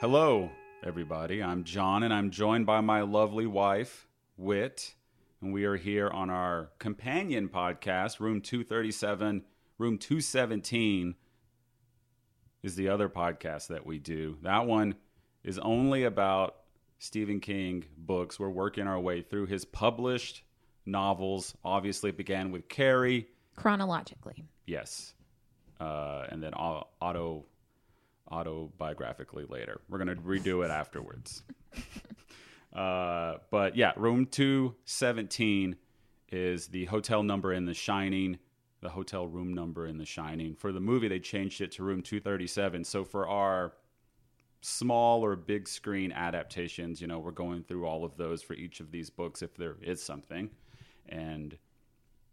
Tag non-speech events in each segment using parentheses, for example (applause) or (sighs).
Hello, everybody. I'm John, and I'm joined by my lovely wife, Wit. And we are here on our companion podcast, Room 237. Room 217 is the other podcast that we do. That one is only about Stephen King books. We're working our way through his published novels. Obviously, it began with Carrie. Chronologically. Yes. Uh, and then auto autobiographically later. We're gonna redo it afterwards. (laughs) uh, but yeah, room two seventeen is the hotel number in The Shining, the hotel room number in The Shining. For the movie, they changed it to room two thirty seven. So for our small or big screen adaptations, you know, we're going through all of those for each of these books if there is something, and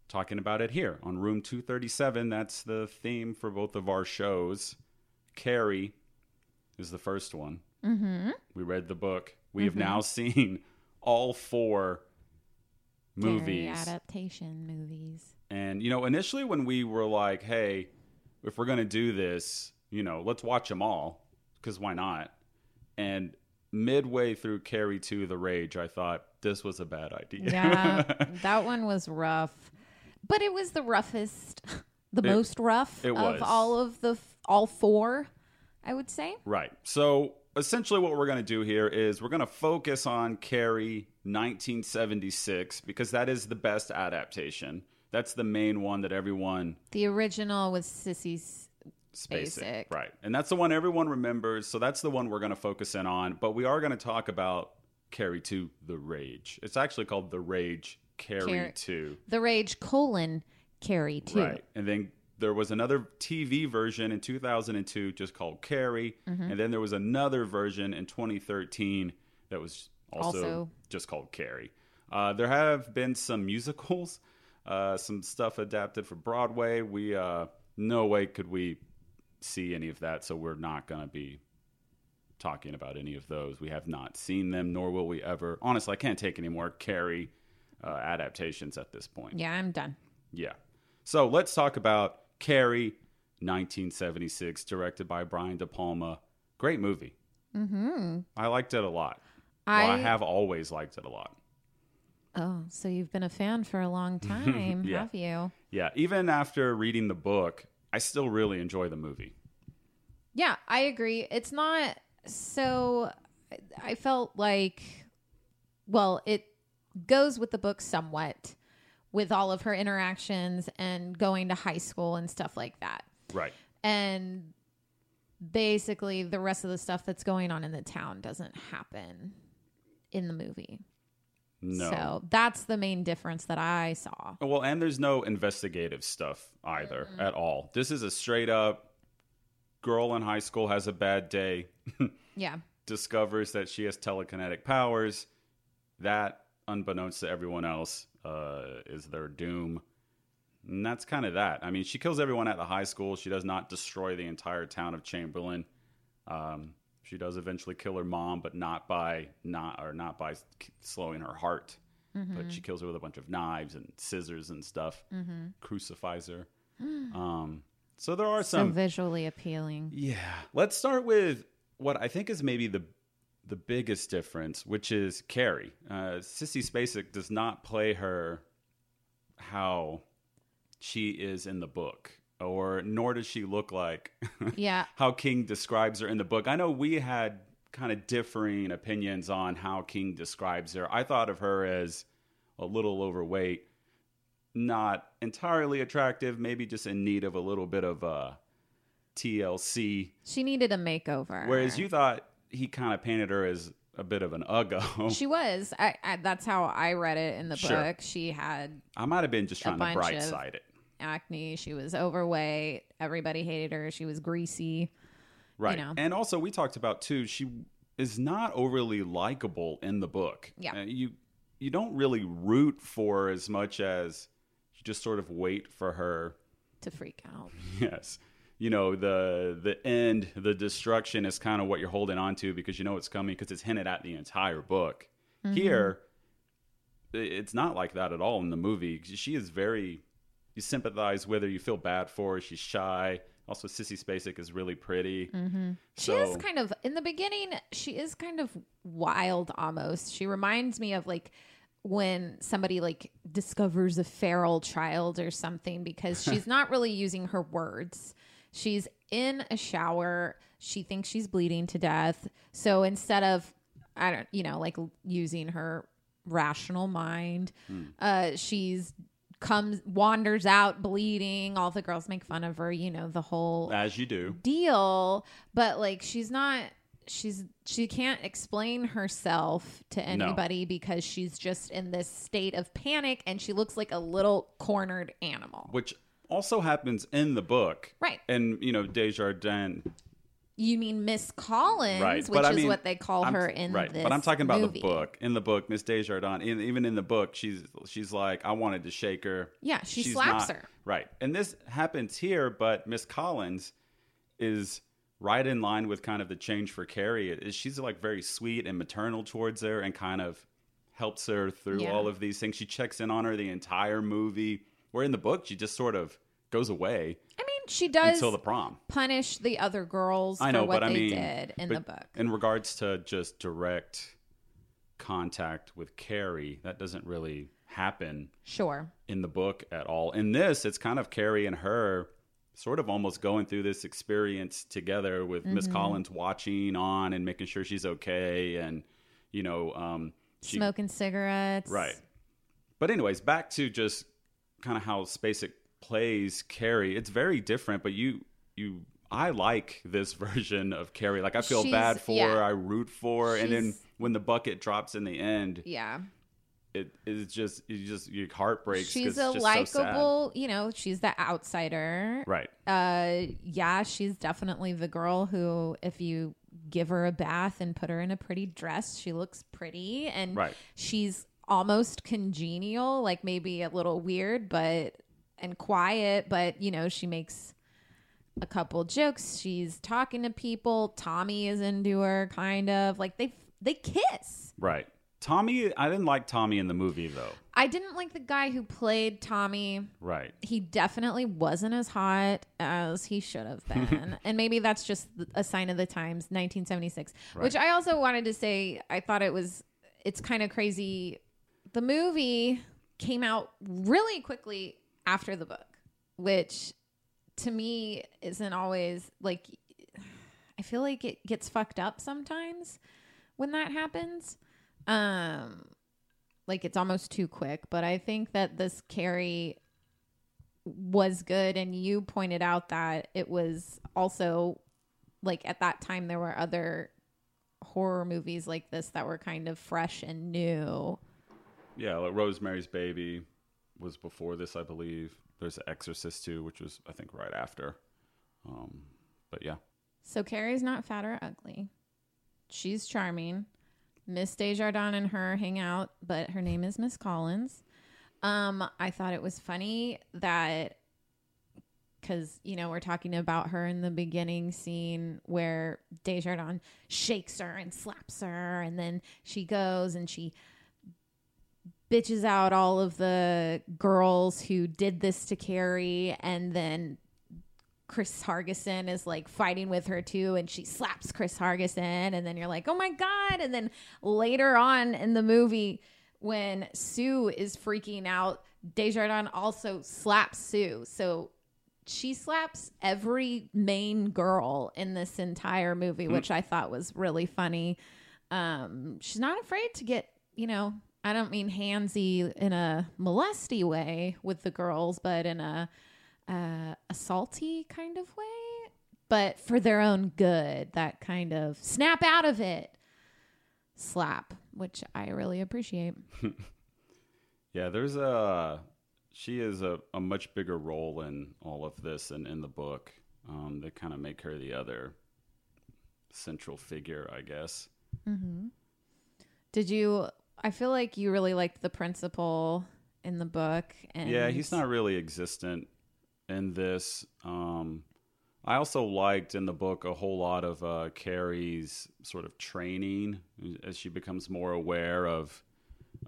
talking about it here on room 237 that's the theme for both of our shows carrie is the first one. Mm-hmm. we read the book. We have now (laughs) seen all four movies. Adaptation movies. and you know initially when we were like hey if we're going to do this you know let's watch them all because why not? And midway through carrie 2 the rage i thought this was a bad idea. Yeah, (laughs) that one was rough, but it was the roughest, (laughs) the It- most rough was. of all of the all four. I would say. Right. So essentially, what we're going to do here is we're going to focus on Carrie 1976 because that is the best adaptation. That's the main one that everyone The original was Sissy's. Spacek. Basic. Right. And that's the one everyone remembers. So that's the one we're going to focus in on. But we are going to talk about Carrie 2 The Rage. It's actually called The Rage Carrie Car- 2. The Rage colon Carrie too. Right. And then there was another TV version in 2002 just called Carrie. Mm-hmm. And then there was another version in 2013 that was also, Also- just called Carrie. Uh, there have been some musicals, uh, some stuff adapted for Broadway. We, uh, no way could we see any of that. So we're not going to be talking about any of those. We have not seen them, nor will we ever. Honestly, I can't take any more Carrie uh, adaptations at this point. Yeah, I'm done. Yeah. So let's talk about Carrie, 1976, directed by Brian De Palma. Great movie. Mm-hmm. I liked it a lot. I, well, I have always liked it a lot. Oh, so you've been a fan for a long (laughs) time, Yeah. have you? Yeah. Even after reading the book, I still really enjoy the movie. Yeah, I agree. It's not so I felt like well, it goes with the book somewhat with all of her interactions and going to high school and stuff like that. Right. And basically the rest of the stuff that's going on in the town doesn't happen in the movie. No. So that's the main difference that I saw. Well, and there's no investigative stuff either at all. This is a straight up girl in high school has a bad day. (laughs) Yeah. discovers that she has telekinetic powers. That, unbeknownst to everyone else, uh, is their doom. And that's kind of that. I mean, she kills everyone at the high school. She does not destroy the entire town of Chamberlain. Um, she does eventually kill her mom, but not by not or not by slowing her heart. But she kills her with a bunch of knives and scissors and stuff. Crucifies her. um, so there are So some visually appealing. yeah. Let's start with what I think is maybe the the biggest difference, which is Carrie. Uh, Sissy Spacek does not play her how she is in the book, or nor does she look like (laughs) Yeah. how King describes her in the book. I know we had kind of differing opinions on how King describes her. I thought of her as a little overweight, not entirely attractive, maybe just in need of a little bit of uh, TLC. She needed a makeover. Whereas you thought he kind of painted her as a bit of an uggo. (laughs) She was. I, I that's how I read it in the Sure. book. She had I might have been just trying to bunch bright of- side it. acne. She was overweight. Everybody hated her. She was greasy. Right. know. And also, we talked about too, she is not overly likable in the book. Yeah. Uh, you you don't really root for her as much as you just sort of wait for her. To freak out. (laughs) Yes. You know, the the end, the destruction is kind of what you're holding on to because you know it's coming because it's hinted at the entire book. Here, it's not like that at all in the movie. She is very you sympathize with her, you feel bad for her, she's shy. Also, Sissy Spacek is really pretty. Mm-hmm. She is kind of in the beginning. She is kind of wild, almost. She reminds me of like when somebody like discovers a feral child or something because (laughs) she's not really using her words. She's in a shower. She thinks she's bleeding to death. So instead of I don't, you know, like using her rational mind, uh, she's comes wanders out bleeding. All the girls make fun of her. You know the whole as you do. deal, but like she's not she's she can't explain herself to anybody because she's just in this state of panic and she looks like a little cornered animal. which also happens in the book. Right. And, you know, Desjardins. You mean Miss Collins, Right. which I is mean, what they call I'm- her in Right. this But I'm talking about movie. the book. In the book, Miss Desjardins, in, even in the book, she's she's like, I wanted to shake her. Yeah, she She's slaps not- her. Right. And this happens here, but Miss Collins is right in line with kind of the change for Carrie. Is she's like very sweet and maternal towards her and kind of helps her through Yeah. all of these things. She checks in on her the entire movie. Where in the book she just sort of goes away I mean, she does until the prom. punish the other girls I know, for what but I they mean, did in the book. in regards to just direct contact with Carrie, that doesn't really happen Sure. in the book at all. In this, it's kind of Carrie and her sort of almost going through this experience together with Miss Mm-hmm. Collins watching on and making sure she's okay and you know um she Smoking cigarettes. right. But anyways, back to just kind of how Spacek plays Carrie. It's very different, but you you I like this (laughs) version of Carrie. Like I feel She's- bad for yeah. her, I root for her, and then She's- when the bucket drops in the end, Yeah. it is just you just your heart breaks. 'cause She's it's a just so sad. likable, you know, she's the outsider. right? Uh yeah, she's definitely the girl who if you give her a bath and put her in a pretty dress, she looks pretty and Right. she's almost congenial, like maybe a little weird but and quiet, but you know, she makes a couple jokes. She's talking to people. Tommy is into her kind of. Like they they kiss. Right. Tommy, I didn't like Tommy in the movie though. I didn't like the guy who played Tommy. Right. he definitely wasn't as hot as he should have (laughs) been. and maybe that's just a sign of the times, 1976. Which I also wanted to say, I thought it was, it's kind of crazy. The movie came out really quickly after the book, which to me isn't always like, I feel like it gets fucked up sometimes when that happens. Um, like it's almost too quick, but I think that this Carrie was good and you pointed out that it was also like at that time there were other horror movies like this that were kind of fresh and new. Yeah, like Rosemary's Baby was before this, I believe. There's Exorcist too, which was I think right after. Um, but yeah, So Carrie's not fat or ugly. She's charming. Miss Desjardins and her hang out, but her name is Miss Collins. Um, I thought it was funny that because you know we're talking about her in the beginning scene where Desjardins shakes her and slaps her, and then she goes and she bitches out all of the girls who did this to Carrie, and then Chris Hargensen is like fighting with her too, and she slaps Chris Hargensen, and then you're like, oh my god! And then later on in the movie, when Sue is freaking out, Desjardins also slaps Sue. So she slaps every main girl in this entire movie, which I thought was really funny. Um, she's not afraid to get, you know, I don't mean handsy in a molesty way with the girls, but in a uh, a salty kind of way, but for their own good. That kind of snap out of it slap, which I really appreciate. (laughs) yeah. There's a she is a, a much bigger role in all of this and in the book. Um, they kind of make her the other central figure, I guess. Did you? I feel like you really liked the principal in the book, and Yeah, he's not really existent in this. Um, I also liked in the book a whole lot of uh, Carrie's sort of training as she becomes more aware of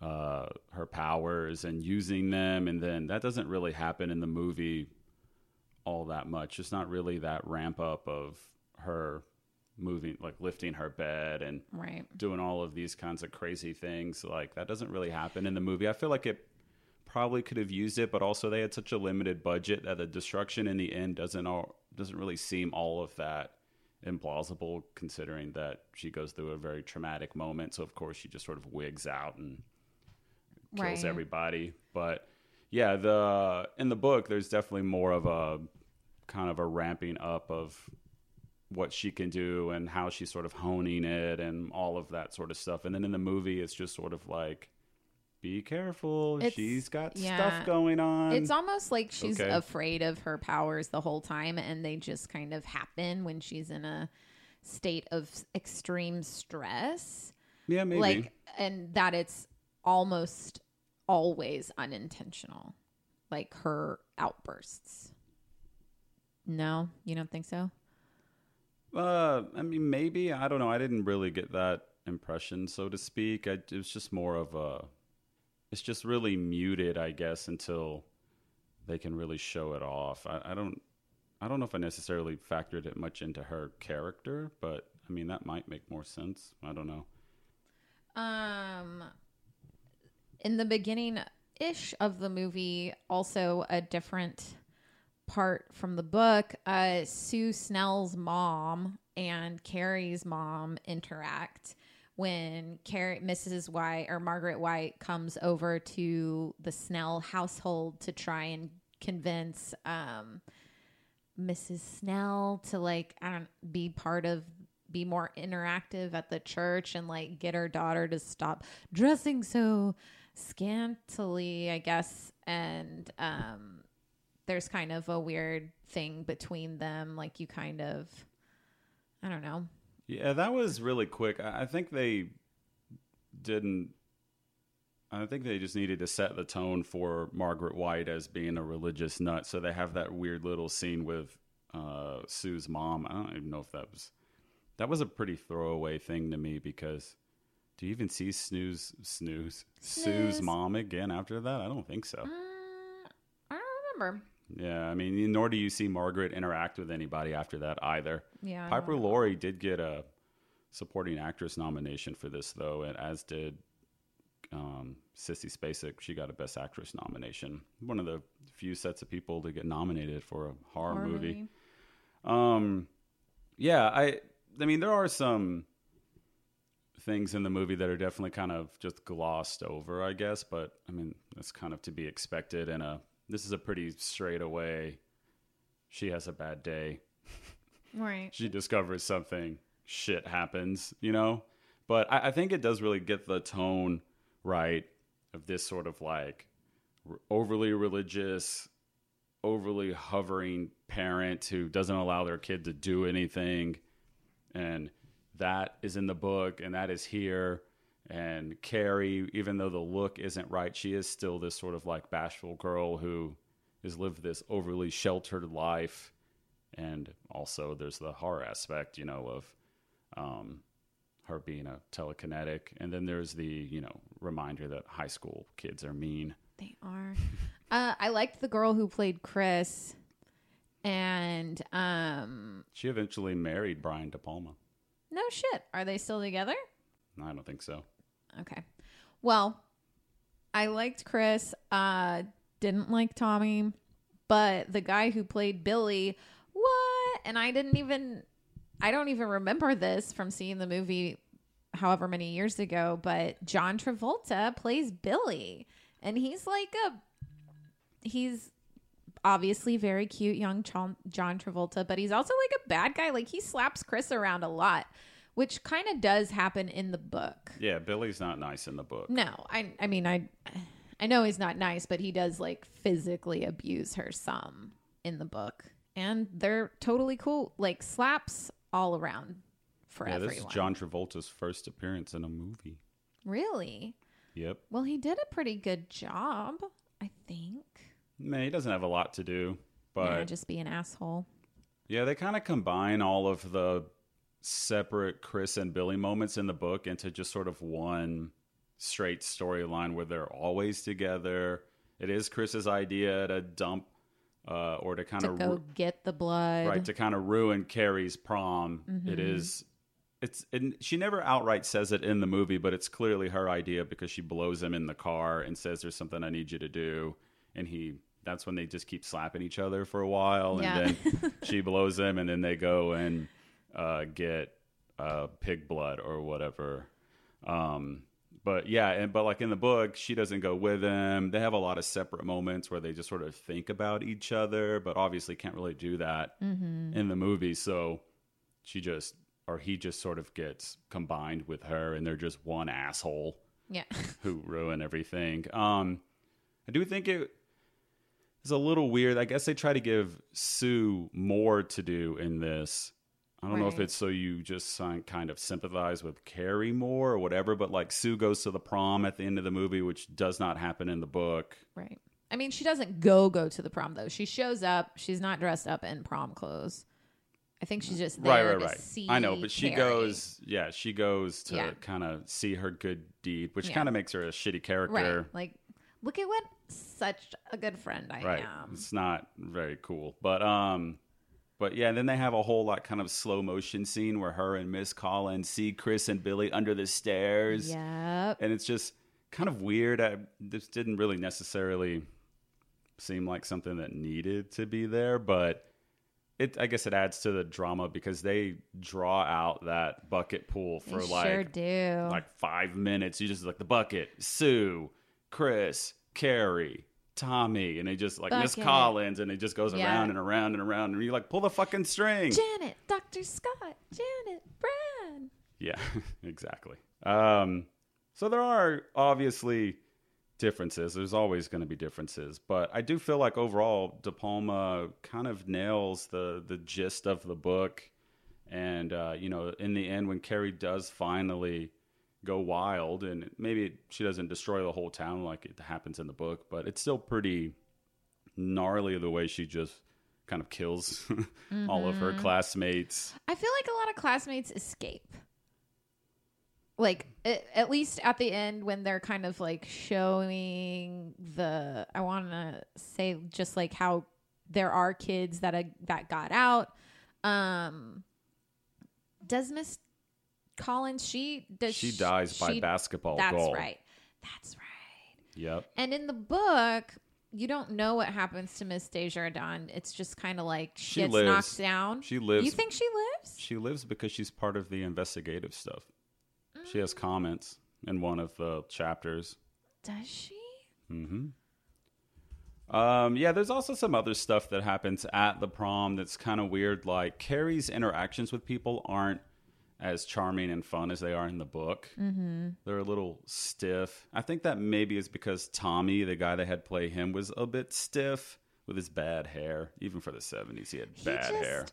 uh, her powers and using them, and then that doesn't really happen in the movie all that much. It's not really that ramp up of her moving, like lifting her bed and Right. doing all of these kinds of crazy things. Like that doesn't really happen in the movie. I feel like it probably could have used it, but also they had such a limited budget that the destruction in the end doesn't all doesn't really seem all of that implausible considering that she goes through a very traumatic moment. So of course she just sort of wigs out and kills Right. everybody. But yeah, the in the book there's definitely more of a kind of a ramping up of what she can do and how she's sort of honing it and all of that sort of stuff. And then in the movie it's just sort of like be careful. It's- she's got yeah. stuff going on. It's almost like she's Okay. afraid of her powers the whole time, and they just kind of happen when she's in a state of extreme stress. yeah, maybe. Like, and that it's almost always unintentional, like her outbursts. No, you don't think so? Uh, I mean, maybe I don't know. I didn't really get that impression, so to speak. I, it was just more of a. It's just really muted, I guess, until they can really show it off. I, I don't. I don't know if I necessarily factored it much into her character, but I mean that might make more sense. I don't know. Um, in the beginning ish of the movie, also a different part from the book. Uh, Sue Snell's mom and Carrie's mom interact when Carrie, Mrs. White or Margaret White comes over to the Snell household to try and convince um, Mrs. Snell to like be part of be more interactive at the church and like get her daughter to stop dressing so scantily, I guess. And um there's kind of a weird thing between them like you kind of I don't know. Yeah, that was really quick. I think they didn't. I think they just needed to set the tone for Margaret White as being a religious nut. So they have that weird little scene with uh, Sue's mom. I don't even know if that was that was a pretty throwaway thing to me because do you even see Snooze Snooze Sue's mom again after that? I don't think so. Uh, I don't remember. Yeah, I mean, nor do you see Margaret interact with anybody after that either. Yeah. Piper Laurie did get a supporting actress nomination for this, though, and as did um, Sissy Spacek. She got a Best Actress nomination. One of the few sets of people to get nominated for a horror, horror movie. Um, yeah, I, I mean, there are some things in the movie that are definitely kind of just glossed over, I guess. But I mean, that's kind of to be expected. in a this is a pretty straight away. She has a bad day Right. she discovers something, shit happens, you know? But I, I think it does really get the tone right of this sort of like r- overly religious, overly hovering parent who doesn't allow their kid to do anything. And that is in the book and that is here. And Carrie, even though the look isn't right, she is still this sort of like bashful girl who has lived this overly sheltered life and also there's the horror aspect, you know, of um, her being a telekinetic, and then there's the you know reminder that high school kids are mean. They are. (laughs) uh, I liked the girl who played Chris, and um, She eventually married Brian De Palma. no shit, are they still together? I don't think so. Okay. Well, I liked Chris. Uh, didn't like Tommy, but the guy who played Billy, what? And I didn't even. I don't even remember this from seeing the movie however many years ago, but John Travolta plays Billy. And he's like a he's obviously very cute young John, Travolta, but he's also like a bad guy. Like he slaps Chris around a lot, which kind of does happen in the book. Yeah, Billy's not nice in the book. No, I I mean I I know he's not nice, but he does like physically abuse her some in the book. And they're totally cool. Like slaps all around for yeah, everyone. this is John Travolta's first appearance in a movie. Really? Yep. Well, he did a pretty good job, I think. Man, he doesn't have a lot to do, but yeah, just be an asshole. Yeah, they kind of combine all of the separate Chris and Billy moments in the book into just sort of one straight storyline where they're always together. It is Chris's idea to dump uh, or to kind to of go get the blood. right to kind of ruin Carrie's prom. It Mm-hmm. is. It's and she never outright says it in the movie, but it's clearly her idea because she blows him in the car and says, "There's something I need you to do," and he. That's when they just keep slapping each other for a while, and then (laughs) she blows him, and then they go and uh, get uh, pig blood or whatever. Um, but yeah, and but like in the book, she doesn't go with him. They have a lot of separate moments where they just sort of think about each other, but obviously can't really do that in the movie. So she just or he just sort of gets combined with her, and they're just one asshole Yeah. (laughs) who ruin everything. Um, I do think it is a little weird. I guess they try to give Sue more to do in this. I don't know if it's so you just kind of sympathize with Carrie more or whatever, but like Sue goes to the prom at the end of the movie, which does not happen in the book. Right. I mean, she doesn't go go to the prom though. She shows up. She's not dressed up in prom clothes. I think she's just there right, right, to right. see. I know, but she Carrie. goes, yeah, she goes to Yeah. kind of see her good deed, which Yeah. kind of makes her a shitty character. right. Like, look at what such a good friend I right am. it's not very cool but um but yeah and then they have a whole like kind of slow motion scene where her and miss collins see chris and billy under the stairs Yep. and it's just kind of weird I, this didn't really necessarily seem like something that needed to be there but it i guess it adds to the drama because they draw out that bucket pool for They like sure do. like five minutes. You just like the bucket, Sue, Chris, Carrie, Tommy, and they just like Miss Bucket. Collins, and it just goes Yeah. around and around and around, and you're like pull the fucking string. Janet, Dr. Scott, Janet, Brad. Yeah, (laughs) exactly. Um, so there are obviously differences. There's always going to be differences, but I do feel like overall, De Palma kind of nails the the gist of the book. And uh, you know, in the end, when Carrie does finally go wild, and maybe she doesn't destroy the whole town like it happens in the book, but it's still pretty gnarly the way she just kind of kills (laughs) all of her classmates. I feel like a lot of classmates escape. Like a- at least at the end when they're kind of like showing the I want to say just like how there are kids that uh, that got out. Um does Miss Collins she does She sh- dies by she- basketball That's goal. right. That's right. Yep. And in the book, you don't know what happens to Miss Desjardins. It's just kind of like she, She gets lives. knocked down. She lives. You think she lives? she lives because she's part of the investigative stuff. She Mm. has comments in one of the chapters. Does she? Mhm. Um, yeah, there's also some other stuff that happens at the prom that's kind of weird. Like Carrie's interactions with people aren't as charming and fun as they are in the book. Mm-hmm. They're a little stiff. I think that maybe is because Tommy, the guy that had play him, was a bit stiff with his bad hair. Even for the 70s, he had bad just- hair.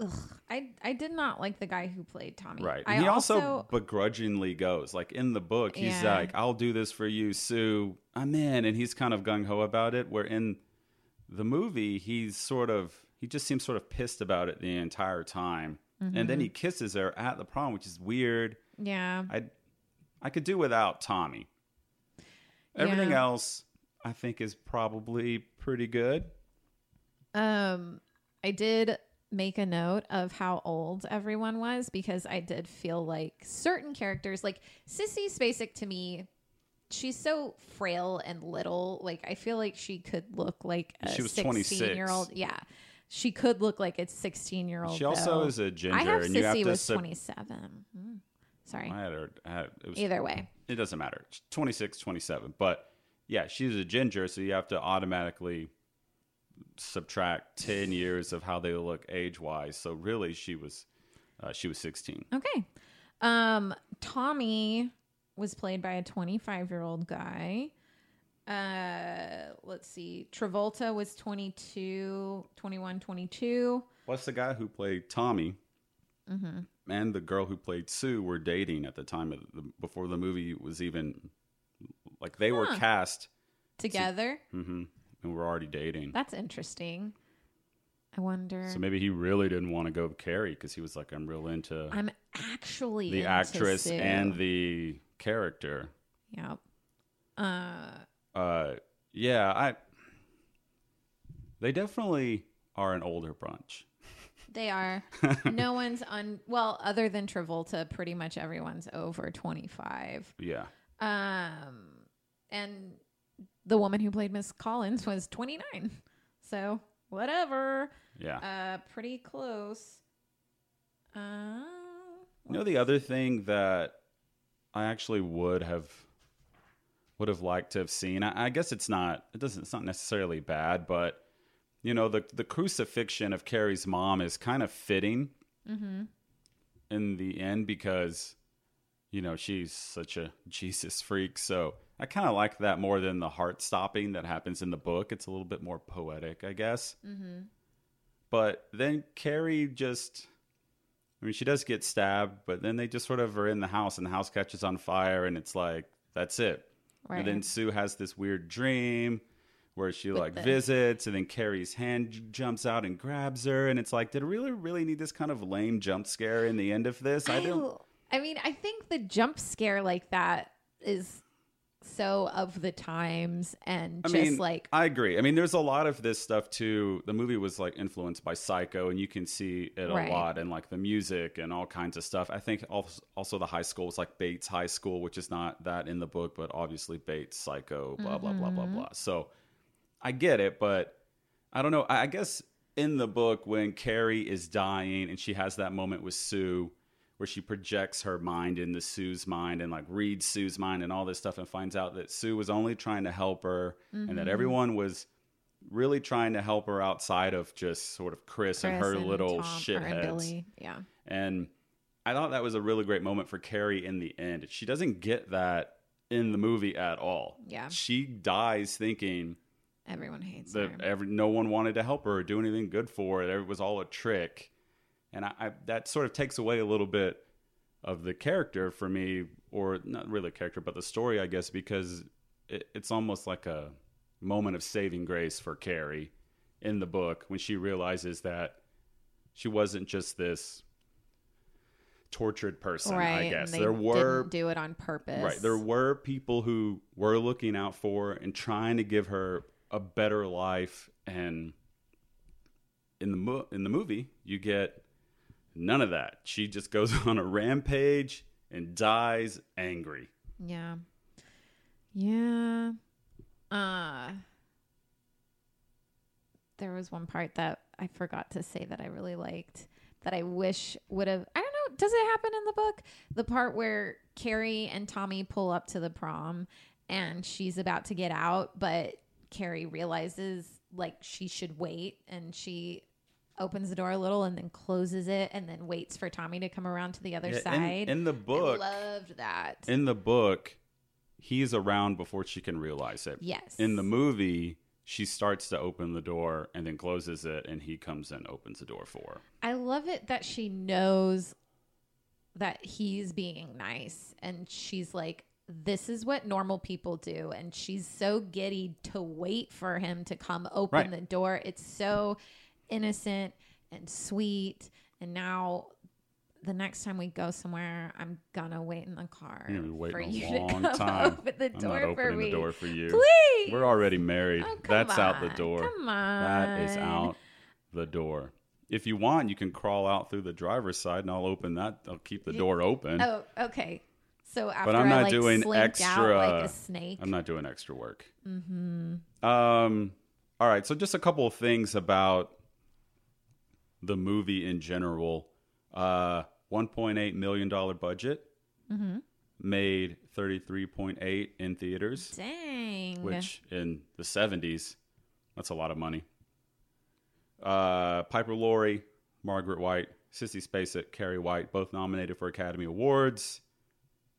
Ugh, I I did not like the guy who played Tommy. Right. I And he also, also, begrudgingly goes. Like in the book, he's Yeah. like, I'll do this for you, Sue. I'm in. And he's kind of gung ho about it. Where in the movie, he's sort of, he just seems sort of pissed about it the entire time. And Mm-hmm. then he kisses her at the prom, which is weird. yeah. I, I could do without Tommy. Everything Yeah. else, I think, is probably pretty good. Um, I did make a note of how old everyone was because I did feel like certain characters, like Sissy Spacek, to me, she's so frail and little. Like I feel like she could look like a She was 16 year old. Yeah, she could look like a 16 year old. She also is a ginger, I have and you have Sissy to. was sub- 27. Hmm. Sorry. I had her. I had, it was Either way. it doesn't matter. It's 26, 27. But yeah, she's a ginger, so you have to automatically subtract 10 years of how they look age wise. So really, she was uh, she was 16. Okay. Um, Tommy was played by a 25 year old guy. Uh, let's see. Travolta was 22, 21, 22. What's the guy who played Tommy? Mm-hmm. And the girl who played Sue were dating at the time of the, before the movie was even like they were cast Together. hmm and were already dating. That's interesting. I wonder. So maybe he really didn't want to go with Carrie because he was like, I'm real into I'm actually the actress Sue. and the character. Yep. Uh, Uh, yeah, I They definitely are an older bunch. They are. (laughs) no one's on. Well, other than Travolta, pretty much everyone's over twenty five. Yeah. Um, and the woman who played Miss Collins was twenty nine. So whatever. Yeah. Uh, pretty close. Uh, You know the other thing that I actually would have would have liked to have seen. I, I guess it's not. It doesn't. It's not necessarily bad, but you know the the crucifixion of Carrie's mom is kind of fitting mm-hmm. in the end because you know she's such a (laughs) Jesus freak. So I kind of like that more than the heart stopping that happens in the book. It's a little bit more poetic, I guess. Mm-hmm. But then Carrie just. I mean, she does get stabbed, but then they just sort of are in the house, and the house catches on fire, and it's like that's it. Right. And then Sue has this weird dream where she like the- visits, and then Carrie's hand j- jumps out and grabs her, and it's like, did it really, really need this kind of lame jump scare in the end of this? I don't. I mean, I think the jump scare like that is so of the times and I just mean, like I agree. I mean, there's a lot of this stuff too. The movie was like influenced by Psycho, and you can see it a Right. lot, and like the music and all kinds of stuff. I think also, also the high school was like Bates High School, which is not that in the book, but obviously Bates, Psycho, blah blah blah blah Mm-hmm. blah. So I get it, but I don't know. I I guess in the book when Carrie is dying and she has that moment with Sue where she projects her mind into Sue's mind and like reads Sue's mind and all this stuff and finds out that Sue was only trying to help her and Mm-hmm. that everyone was really trying to help her outside of just sort of Chris, and Chris her little Tom- and shitheads. Yeah. And I thought that was a really great moment for Carrie in the end. She doesn't get that in the movie at all. Yeah. She dies thinking Everyone hates that her. every, no one wanted to help her or do anything good for her. It was all a trick. And I, I, that sort of takes away a little bit of the character for me, or not really a character, but the story, I guess, because it, it's almost like a moment of saving grace for Carrie in the book when she realizes that she wasn't just this tortured person, right. I guess. There were didn't do it on purpose. Right. There were people who were looking out for and trying to give her a better life and in the mo- in the movie you get none of that. She just goes (laughs) on a rampage and dies angry. Yeah. Yeah. Uh there was one part that I forgot to say that I really liked that I wish would have I don't know, does it happen in the book? The part where Carrie and Tommy pull up to the prom and she's about to get out, but Carrie realizes like she should wait and she opens the door a little and then closes it and then waits for Tommy to come around to the other Yeah, in- side. in the book- I loved that. In the book, he's around before she can realize it. Yes. In the movie, she starts to open the door and then closes it and he comes and opens the door for her. I love it that she knows that he's being nice and she's like this is what normal people do and she's so giddy to wait for him to come open Right. the door. It's so innocent and sweet and now the next time we go somewhere, I'm gonna wait in the car You're gonna be waiting for a you long to come time. open the I'm not door for opening me. the door for you. Please, We're already married. Oh, come That's out the on. door. Come on, That is out the door. If you want, you can crawl out through the driver's side, and I'll open that. I'll keep the door open. Oh, okay. So after I'm I not like doing out extra- like a snake. I'm not doing extra work. Mm-hmm. Um. All right. So just a couple of things about the movie in general. Uh, 1.8 million dollar budget. Mm-hmm. Made 33.8 in theaters. Dang. which in the 70s, that's a lot of money. Uh, Piper Laurie, Margaret White, Sissy Spacek, Carrie White, both nominated for Academy Awards.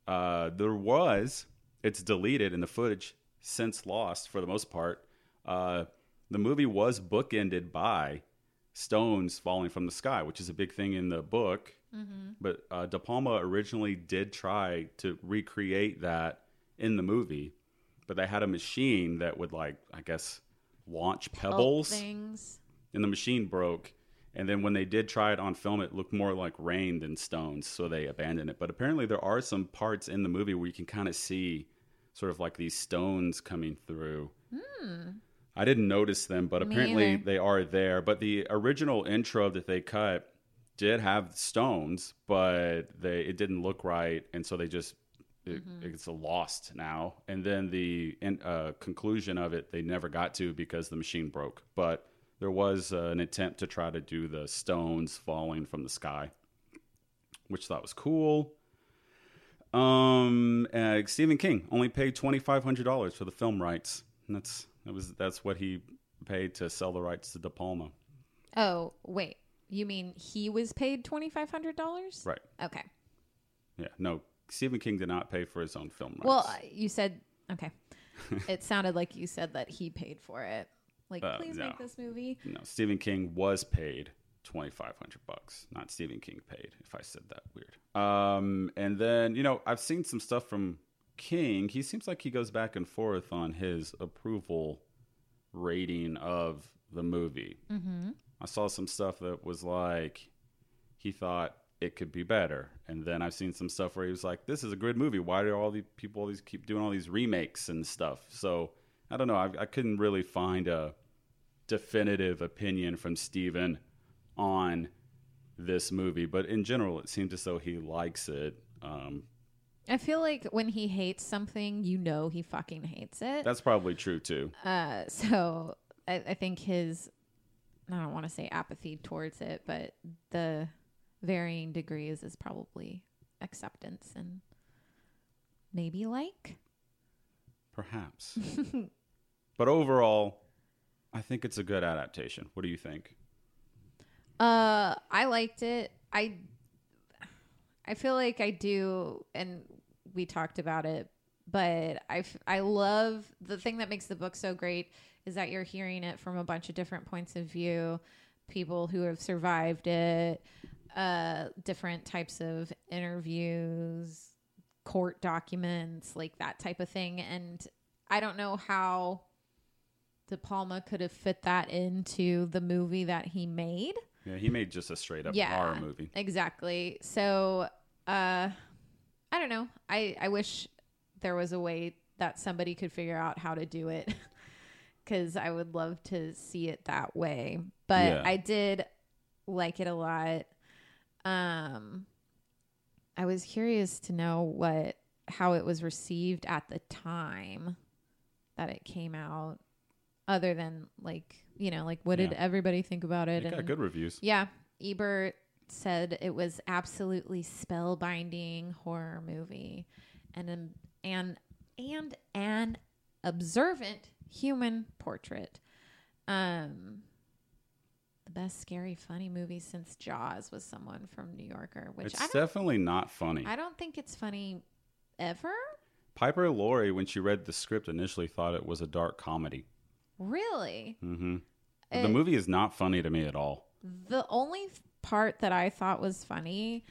Uh, there was, it's deleted in the footage since Lost for the most part. Uh, the movie was bookended by stones falling from the sky, which is a big thing in the book. But uh, De Palma originally did try to recreate that in the movie, but they had a machine that would, like, I guess, launch pebbles, things. and the machine broke. And then when they did try it on film, it looked more like rain than stones, so they abandoned it. But apparently, there are some parts in the movie where you can kind of see sort of like these stones coming through. I didn't notice them, but Me apparently either. they are there. But the original intro that they cut did have stones, but they it didn't look right, and so they just it, Mm-hmm. it's a lost now. And then the in, uh, conclusion of it they never got to because the machine broke. But there was uh, an attempt to try to do the stones falling from the sky, which thought was cool. Um, uh, Stephen King only paid twenty five hundred dollars for the film rights. And that's that was that's what he paid to sell the rights to De Palma. Oh, wait. You mean he was paid $2,500? Right. Okay. Yeah. No, Stephen King did not pay for his own film rights. Well, uh, you said, okay. (laughs) it sounded like you said that he paid for it. Like, Uh, please no. make this movie. no, Stephen King was paid twenty five hundred bucks. Not Stephen King paid. If I said that weird. Um, and then you know I've seen some stuff from King. He seems like he goes back and forth on his approval rating of the movie. Mm-hmm. I saw some stuff that was like he thought it could be better, and then I've seen some stuff where he was like, "This is a good movie. Why do all these people always keep doing all these remakes and stuff?" So I don't know. I, I couldn't really find a definitive opinion from Stephen on this movie, but in general, it seems as though he likes it. Um, I feel like when he hates something, you know he fucking hates it. that's probably true too. Uh, (laughs) so I, I think his, I don't want to say apathy towards it, but the varying degrees is probably acceptance and maybe like. Perhaps. (laughs) but overall, I think it's a good adaptation. What do you think? Uh, I liked it. I, I feel like I do, and we talked about it. But I I love the thing that makes the book so great is that you're hearing it from a bunch of different points of view, people who have survived it, uh, different types of interviews, court documents, like that type of thing. And I don't know how De Palma could have fit that into the movie that he made. Yeah, he made just a straight up Yeah. horror movie. Exactly. So, uh, I don't know. I, I wish there was a way that somebody could figure out how to do it (laughs) because I would love to see it that way. But Yeah. I did like it a lot. Um, I was curious to know what how it was received at the time that it came out. Other than like you know like what did everybody think about it? It got good reviews. yeah, Ebert said it was absolutely spellbinding horror movie, and an and and an observant human portrait. Um, the best scary funny movie since Jaws was someone from New Yorker, which It's definitely not funny. I don't think it's funny ever. Piper Laurie, when she read the script, initially thought it was a dark comedy. Really, hmm Uh, the movie is not funny to me at all. The only part that I thought was funny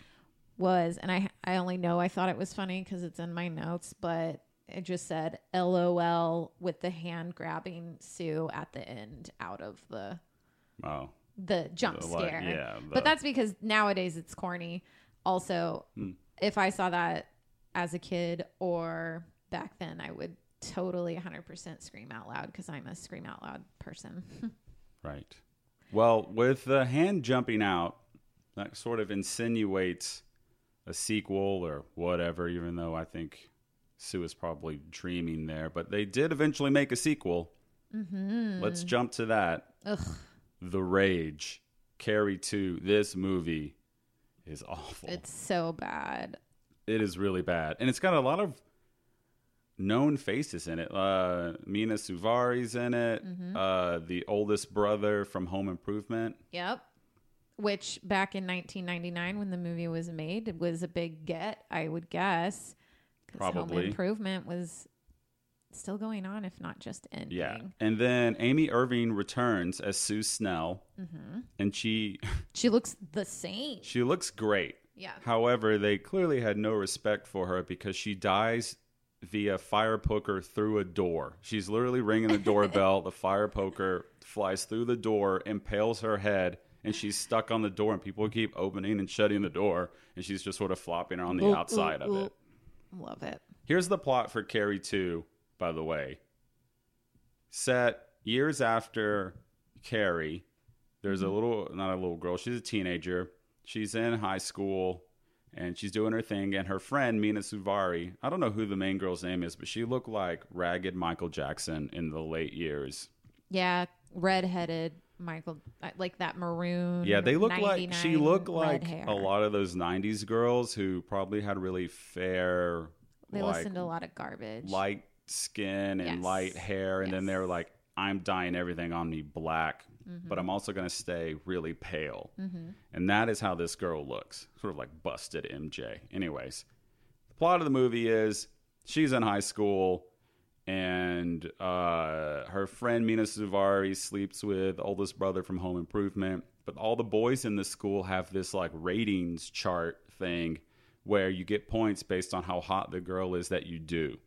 was, and I I only know I thought it was funny because it's in my notes, but it just said "LOL" with the hand grabbing Sue at the end out of the Oh, the jump The, like, scare. yeah, the- but that's because nowadays it's corny. Also, Hmm. if I saw that as a kid or back then, I would totally 100% scream out loud because I'm a scream out loud person. (laughs) Right. Well, with the hand jumping out, that sort of insinuates a sequel or whatever, even though I think Sue is probably dreaming there. But they did eventually make a sequel. Mm-hmm. Let's jump to that. Ugh. The Rage. Carrie 2. This movie is awful. It's so bad. it is really bad. And it's got a lot of known faces in it. Uh, Mina Suvari's in it. Mm-hmm. Uh, the oldest brother from Home Improvement. Yep. Which back in 1999, when the movie was made, it was a big get, I would guess. 'cause Home Improvement was still going on, if not just ending. Yeah. And then Amy Irving returns as Sue Snell. Mm-hmm. And she (laughs) She looks the same. she looks great. Yeah. However, they clearly had no respect for her because she dies via fire poker through a door. She's literally ringing the doorbell. the fire poker flies through the door, impales her head, and she's stuck on the door. And people keep opening and shutting the door, and she's just sort of flopping on the Ooh, outside ooh, of it. Love it. Here's the plot for Carrie 2, by the way. Set years after Carrie, there's a mm-hmm. little, not a little girl, she's a teenager. She's in high school and she's doing her thing. And her friend, Mina Suvari, I don't know who the main girl's name is, but she looked like ragged Michael Jackson in the late years. Yeah, redheaded Michael, like that maroon. Yeah, they look like she looked like hair. a lot of those '90s girls who probably had really fair, They like listened to a lot of garbage. light skin and Yes. light hair, and then they were like, "I'm dyeing everything on me black, Mm-hmm. but I'm also going to stay really pale." And that is how this girl looks, sort of like busted MJ. Anyways, the plot of the movie is she's in high school. And uh, her friend Mina Suvari sleeps with oldest brother from Home Improvement. But all the boys in the school have this like ratings chart thing where you get points based on how hot the girl is that you do.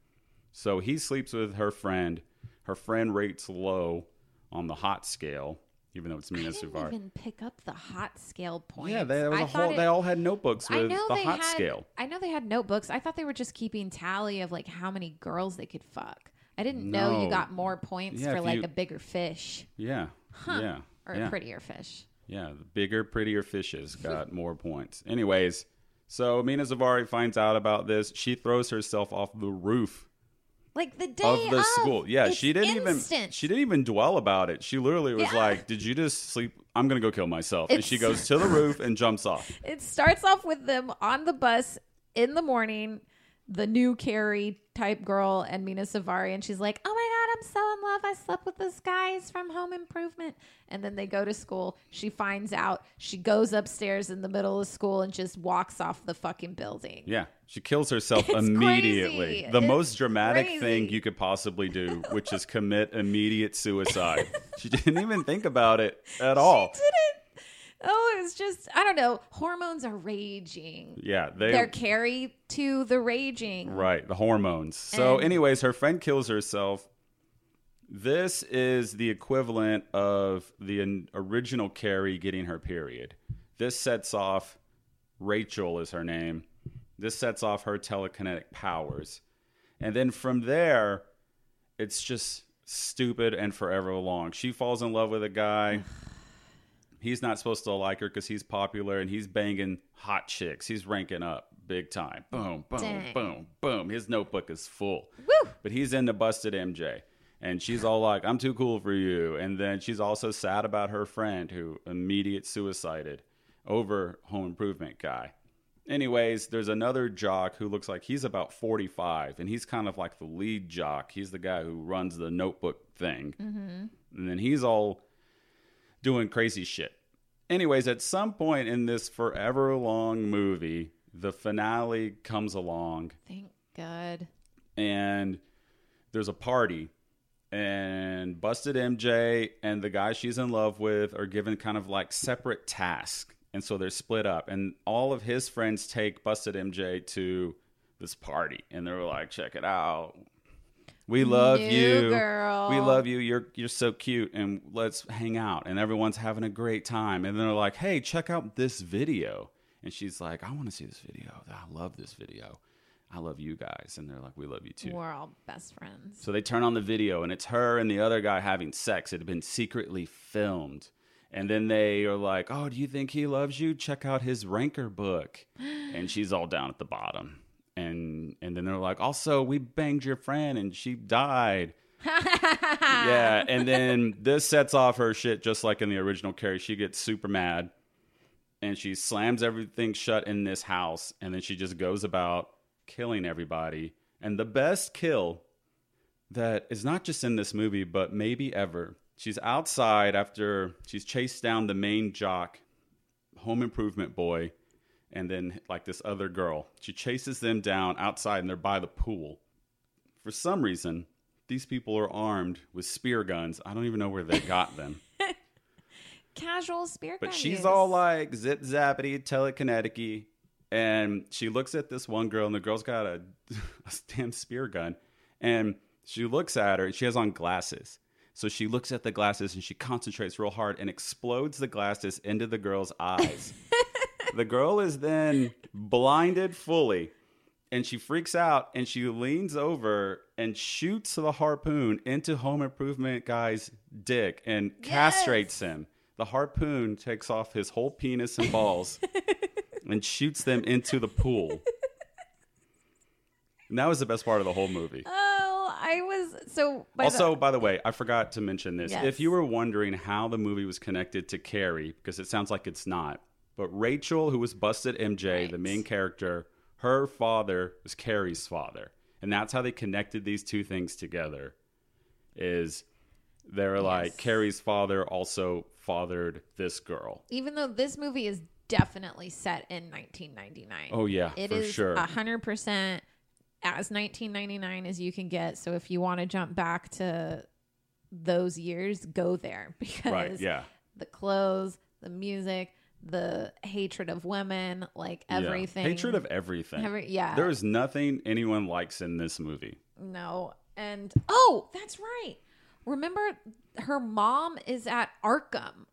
So he sleeps with her friend. Her friend rates low on the hot scale, even though it's I Mina didn't Suvari. even pick up the hot scale points. Yeah, they, there was I a thought whole, it- they all had notebooks I with the hot had. scale. I know they had notebooks. I thought they were just keeping tally of like how many girls they could fuck. I didn't know No. you got more points Yeah, for if like you- a bigger fish Yeah. Yeah. or yeah. a prettier fish. Yeah, the bigger, prettier fishes got (laughs) more points. Anyways, so Mina Suvari finds out about this. She throws herself off the roof Like the day of the school. Yeah, she didn't instant. even she didn't even dwell about it. She literally was Yeah. like, "Did you just sleep? I'm gonna go kill myself." and she goes to the roof and jumps off. (laughs) It starts off with them on the bus in the morning, the new Carrie type girl and Mina Suvari, and she's like, "Oh my I'm so in love. I slept with this guys from Home Improvement." And then they go to school. She finds out. She goes upstairs in the middle of school and just walks off the fucking building. Yeah, she kills herself (laughs) It's immediately. crazy. The It's most dramatic crazy. thing you could possibly do, (laughs) which is commit immediate suicide. (laughs) she didn't even think about it at all. She didn't. Oh, it was just I don't know. Hormones are raging. Yeah, they They're carry to the raging. Right, the hormones. So, And- anyways, her friend kills herself. This is the equivalent of the original Carrie getting her period. This sets off Rachel is her name. This sets off her telekinetic powers. And then from there, it's just stupid and forever long. She falls in love with a guy. (sighs) He's not supposed to like her because he's popular and he's banging hot chicks. He's ranking up big time. Boom, boom, Dang. boom, boom. His notebook is full. Woo! But he's into busted MJ. And she's all like, I'm too cool for you. And then she's also sad about her friend who immediate suicided over home improvement guy. Anyways, there's another jock who looks like he's about 45, and he's kind of like the lead jock. He's the guy who runs the notebook thing. Mm-hmm. And then he's all doing crazy shit. Anyways, at some point in this forever long movie, the finale comes along Thank God. and there's a party and busted mj and the guy she's in love with are given kind of like separate tasks and so they're split up. And all of his friends take busted mj to this party and they're like check it out. We love New you. girl. we love you. You're you're so cute and let's hang out. And everyone's having a great time and they're like hey check out this video. And she's like i want to see this video. I love this video i love you guys and they're like we love you too We're all best friends. so they turn on the video, and it's her and the other guy having sex. It had been secretly filmed. And then they are like, Oh, do you think he loves you? Check out his ranker book. (gasps) And she's all down at the bottom. And and then they're like, Also, we banged your friend and she died. (laughs) yeah. And then this sets off her shit just like in the original Carrie. She gets super mad and she slams everything shut in this house. And then she just goes about killing everybody. And the best kill that is not just in this movie, but maybe ever. She's outside after she's chased down the main jock, home improvement boy, and then like this other girl. She chases them down outside and they're by the pool. For some reason, these people are armed with spear guns. I don't even know where they got them. (laughs) Casual spear But she's use. all like zip zappity, telekinetic and she looks at this one girl, and the girl's got a, (laughs) a damn spear gun, and she looks at her, and she has on glasses. So she looks at the glasses and she concentrates real hard and explodes the glasses into the girl's eyes. (laughs) the girl is then blinded fully, and she freaks out and she leans over and shoots the harpoon into Home Improvement guy's dick and Yes. castrates him. The harpoon takes off his whole penis and balls (laughs) and shoots them into the pool. And that was the best part of the whole movie. Oh, I was so. By also, the, by the way, I forgot to mention this. Yes. If you were wondering how the movie was connected to Carrie, because it sounds like it's not, but Rachel, who was busted MJ, the main character, her father was Carrie's father, and that's how they connected these two things together. Is they're like Carrie's father also fathered this girl. even though this movie is definitely set in 1999. Oh yeah, It for is sure. hundred percent as 1999 as you can get. So if you want to jump back to those years, go there (laughs) because right? Yeah. the clothes, the music, the hatred of women, like Yeah. everything. Hatred of everything. Every- yeah. There is nothing anyone likes in this movie. no. And oh, that's right. Remember, her mom is at Arkham.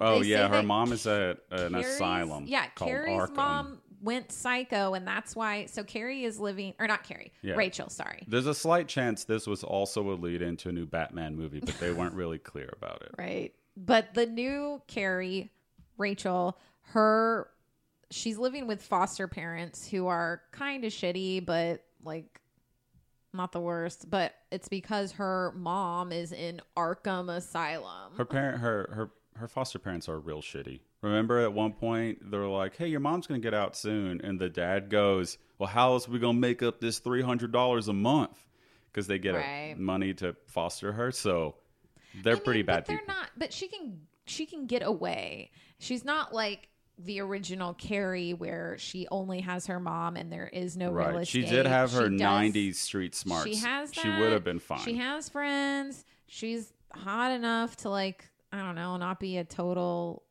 Oh They yeah, her mom is at an asylum. Yeah, called Carrie's Arkham. mom went psycho, and that's why. So Carrie is living, or not Carrie, Yeah. Rachel. Sorry, There's a slight chance this was also a lead into a new Batman movie, but they weren't really (laughs) clear about it. right. But the new Carrie, Rachel, her, she's living with foster parents who are kind of shitty, but like not the worst. But it's because her mom is in Arkham Asylum. Her parent, her her her foster parents are real shitty. Remember, at one point they're like, "Hey, your mom's gonna get out soon," and the dad goes, "Well, how else we gonna make up this three hundred dollars a month?" Because they get Right. money to foster her, so they're I mean, pretty bad but they're people. not. But she can she can get away. She's not like the original Carrie, where she only has her mom and there is no real Right? She did have her She does- '90s street smarts. She has. That. She would have been fine. She has friends. She's hot enough to like I don't know, not be a total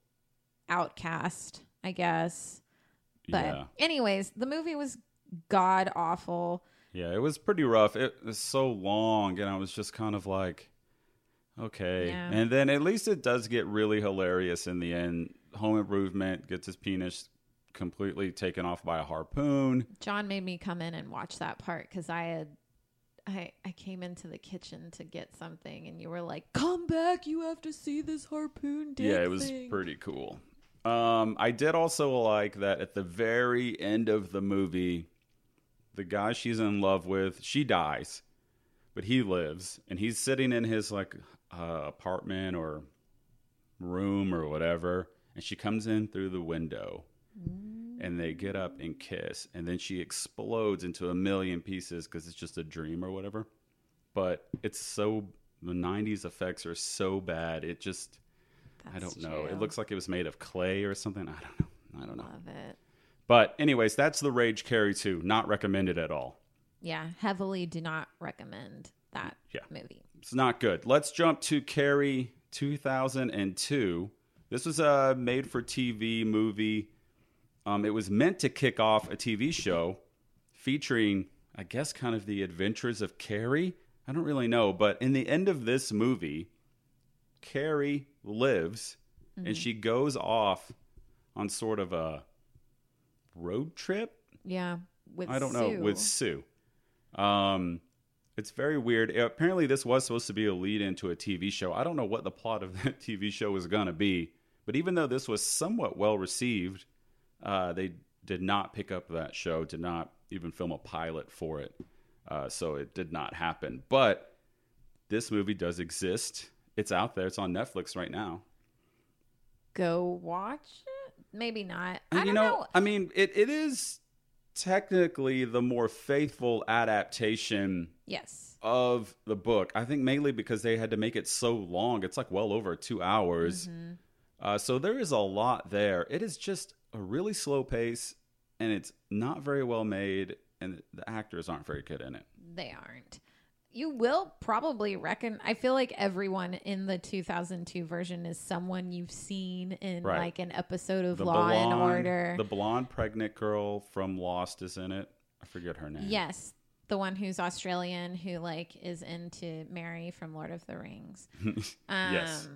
outcast. I guess. But yeah. anyways, the movie was god awful. Yeah, it was pretty rough. It was so long, and I was just kind of like, okay. Yeah. And then at least it does get really hilarious in the end. Home Improvement gets his penis completely taken off by a harpoon. John made me come in and watch that part because I had I I came into the kitchen to get something and you were like, "Come back, you have to see this harpoon dick yeah, it was thing." pretty cool. Um, I did also like that at the very end of the movie, the guy she's in love with, she dies, but he lives, and he's sitting in his like uh, apartment or room or whatever, and she comes in through the window, and they get up and kiss, and then she explodes into a million pieces because it's just a dream or whatever. But it's so the '90s effects are so bad, it just I don't know. true. It looks like it was made of clay or something. I don't know. I don't know. Love it. But anyways, that's the Rage Carrie 2. Not recommended at all. Yeah, heavily do not recommend that Yeah. movie. It's not good. Let's jump to Carrie 2002. This was a made for TV movie. Um, it was meant to kick off a TV show featuring, I guess, kind of the adventures of Carrie. I don't really know. But in the end of this movie, Carrie lives and she goes off on sort of a road trip Yeah, with I don't know with Sue. Um, it's very weird. Apparently, this was supposed to be a lead into a TV show. I don't know what the plot of (laughs) that TV show was going to be, but even though this was somewhat well received, uh, they did not pick up that show. Did not even film a pilot for it, uh, so it did not happen. But this movie does exist. It's out there. It's on Netflix right now. go watch it. Maybe not. I you don't know, know. I mean, it, it is technically the more faithful adaptation Yes. of the book. I think mainly because they had to make it so long. It's like well over two hours. Mm-hmm. Uh, so there is a lot there. It is just a really slow pace, and it's not very well made, and the actors aren't very good in it. They aren't. You will probably reckon. I feel like everyone in the 2002 version is someone you've seen in Right. like an episode of The Law and Order. the blonde pregnant girl from Lost is in it. I forget her name. yes, the one who's Australian who like is into Merry from Lord of the Rings. (laughs) Um, Yes.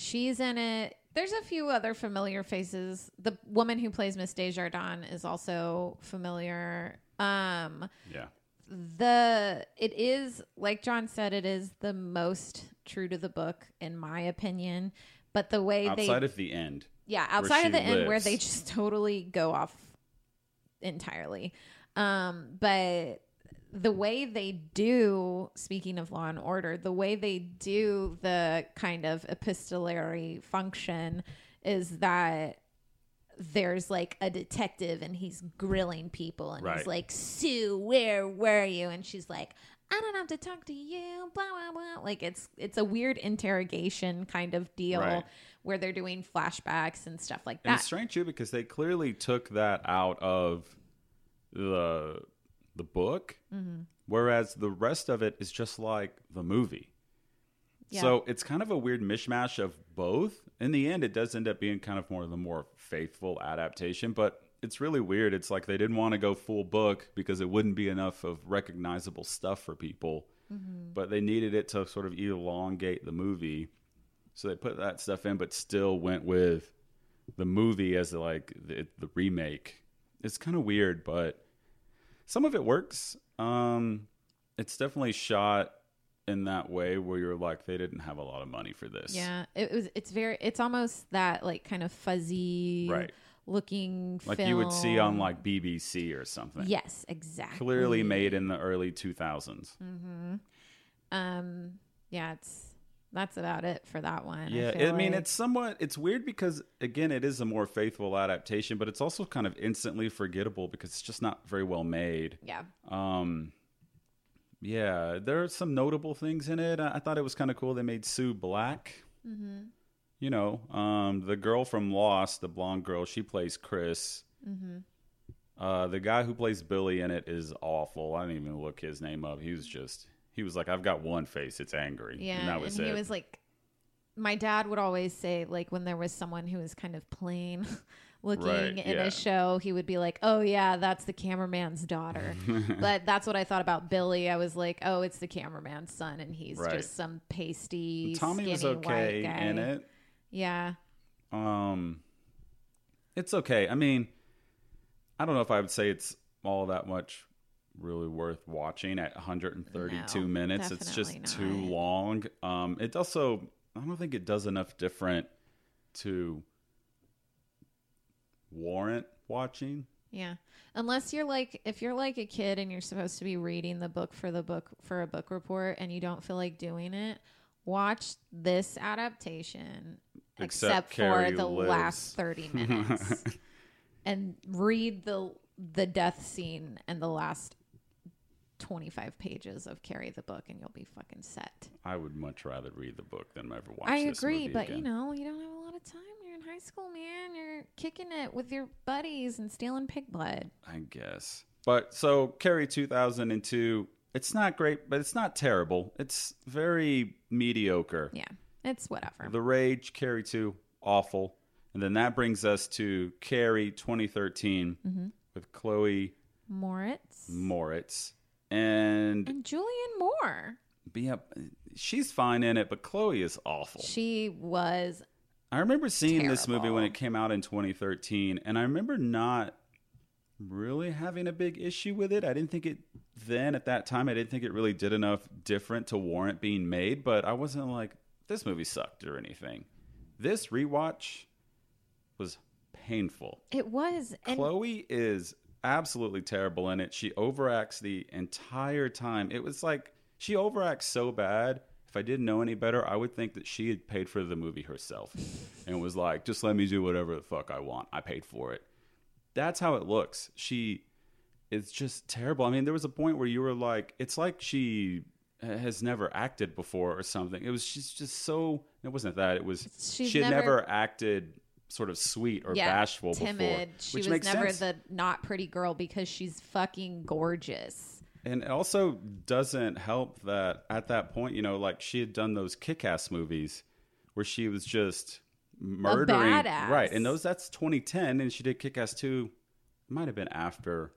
She's in it. There's a few other familiar faces. The woman who plays Miss Desjardins is also familiar. Um, Yeah. the it is like John said, it is the most true to the book in my opinion. But the way Outside they, outside of the end. yeah, outside of the end where they just (laughs) totally go off entirely. Um, but the way they do, speaking of law and order, the way they do the kind of epistolary function is that there's like a detective and he's grilling people and Right. he's like, Sue, where were you? And she's like, I don't have to talk to you, blah blah blah. Like it's it's a weird interrogation kind of deal Right. where they're doing flashbacks and stuff like And that. it's strange too because they clearly took that out of the the book, Mm-hmm. whereas the rest of it is just like the movie. Yeah. So it's kind of a weird mishmash of both. In the end, it does end up being kind of more of the more faithful adaptation, but it's really weird. It's like they didn't want to go full book because it wouldn't be enough of recognizable stuff for people, Mm-hmm. but they needed it to sort of elongate the movie. So they put that stuff in, but still went with the movie as like the, the remake. It's kind of weird, but some of it works. Um, it's definitely shot in that way where you're like they didn't have a lot of money for this. Yeah, it was. It's very. It's almost that like kind of fuzzy, Right. looking, Like you would see on like BBC or something. Yes, exactly. Clearly made in the early 2000s. Um. Yeah, it's that's about it for that one. Yeah, feel I mean like. it's somewhat it's weird because again it is a more faithful adaptation, but it's also kind of instantly forgettable because it's just not very well made. yeah. Um, yeah, there are some notable things in it. I, I thought it was kind of cool. They made Sue black. Mm-hmm. You know, um, the girl from Lost, the blonde girl, she plays Chris. Mm-hmm. Uh, the guy who plays Billy in it is awful. I didn't even look his name up. He was just he was like, I've got one face. It's angry. Yeah, and that was and it. he was like, my dad would always say like when there was someone who was kind of plain (laughs) looking Right, in yeah. a show, he would be like, "Oh yeah, that's the cameraman's daughter." (laughs) but that's what I thought about Billy. I was like, "Oh, it's the cameraman's son, and he's Right. just some pasty, Tommy was skinny okay white guy." in it. Yeah, Um, it's okay. I mean, I don't know if I would say it's all that much really worth watching at 132 No, minutes. It's just definitely too long. Um, it also, I don't think it does enough different to warrant watching. yeah. Unless you're like, if you're like a kid and you're supposed to be reading the book for the book for a book report, and you don't feel like doing it, watch this adaptation. Except Except, for the lives. last 30 (laughs) minutes and read the the death scene and the last 25 pages of Carrie the book and you'll be fucking set. I would much rather read the book than ever watch. I agree, but again. you know, you don't have a lot of time. You're in high school, man. You're kicking it with your buddies and stealing pig blood. I guess. But so Carrie 2002, it's not great, but it's not terrible. It's very mediocre. Yeah, it's whatever. The Rage, Carrie 2, awful. And then that brings us to Carrie 2013 Mm-hmm. with Chloe Moretz Moretz. And and Julianne Moore. yeah, she's fine in it, but Chloe is awful. She was I remember seeing this movie when it came out in 2013, and I remember not really having a big issue with it. I didn't think it then at that time. I didn't think it really did enough different to warrant being made. But I wasn't like this movie sucked or anything. This rewatch was painful. it was and Chloe is absolutely terrible in it. She overacts the entire time. It was like she overacts so bad. If I didn't know any better, I would think that she had paid for the movie herself and was like, just let me do whatever the fuck I want. I paid for it. That's how it looks. She is just terrible. I mean, there was a point where you were like, it's like she has never acted before or something. It was she's just so it wasn't that. It was She's she had never- never, acted sort of sweet or yeah, bashful timid. before. She which was makes never sense. the not pretty girl because she's fucking gorgeous. And it also doesn't help that at that point, you know, like she had done those kick ass movies where she was just murdering. badass. Right. And those that's 2010 and she did kick ass 2. Might have been after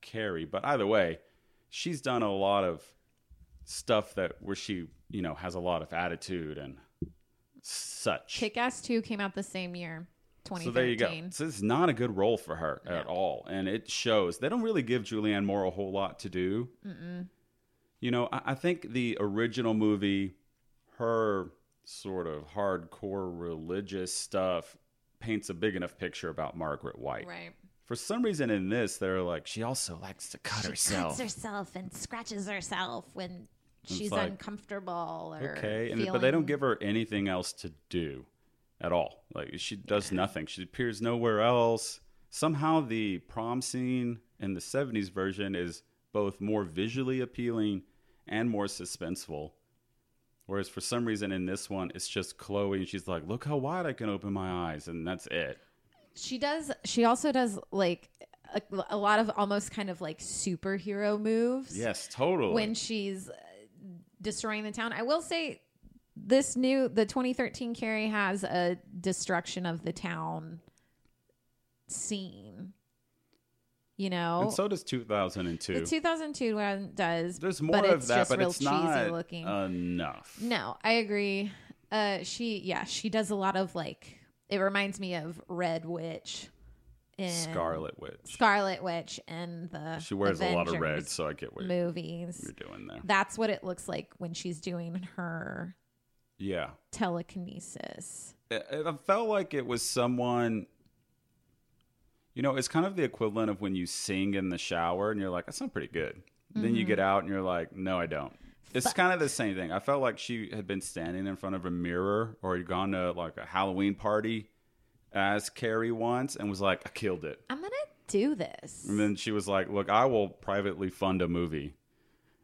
Carrie, but either way, she's done a lot of stuff that where she, you know, has a lot of attitude and such. Kick Ass 2 came out the same year, 2013. So there you go. So it's not a good role for her at all, and it shows. They don't really give Julianne Moore a whole lot to do. Mm-mm. You know, I, I think the original movie, her sort of hardcore religious stuff, paints a big enough picture about Margaret White. Right. For some reason, in this, they're like, she also likes to cut She herself. cuts herself and scratches herself when she's like, uncomfortable or Okay, and but they don't give her anything else to do at all. Like she does nothing. She appears nowhere else. Somehow the prom scene in the 70s version is both more visually appealing and more suspenseful. Whereas for some reason in this one it's just Chloe and she's like, "Look how wide I can open my eyes." And that's it. She does. She also does like a, a lot of almost kind of like superhero moves. Yes, totally. When she's destroying the town, I will say this new the 2013 Carrie has a destruction of the town scene. You know, and so does 2002. the 2002 one does. There's more of that, but it's cheesy not looking. enough. No, I agree. Uh, she, yeah, she does a lot of like. It reminds me of Red Witch, in Scarlet Witch. Scarlet Witch, and the She wears a lot of red, so I get what movies. you're doing there. That's what it looks like when she's doing her Yeah. telekinesis. it, it felt like it was someone you know it's kind of the equivalent of when you sing in the shower and you're like that sounds pretty good then you mm-hmm. get out and you're like no i don't it's kind of the same thing i felt like she had been standing in front of a mirror or had gone to like a halloween party as carrie once and was like i killed it I'm gonna do this. and then she was like look i will privately fund a movie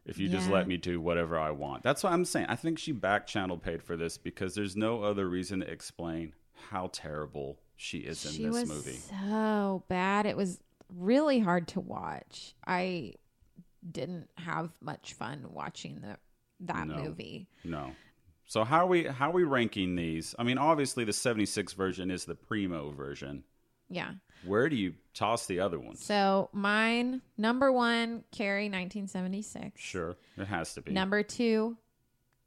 if you just Yeah. let me do whatever i want that's what i'm saying i think she back channel paid for this because there's no other reason to explain how terrible she is in she this was movie so bad. It was really hard to watch. I didn't have much fun watching the that No. movie. no so how are we how are we ranking these i mean obviously the 76 version is the primo version Yeah. where do you toss the other ones So mine number one, Carrie, 1976. sure it has to be Number two,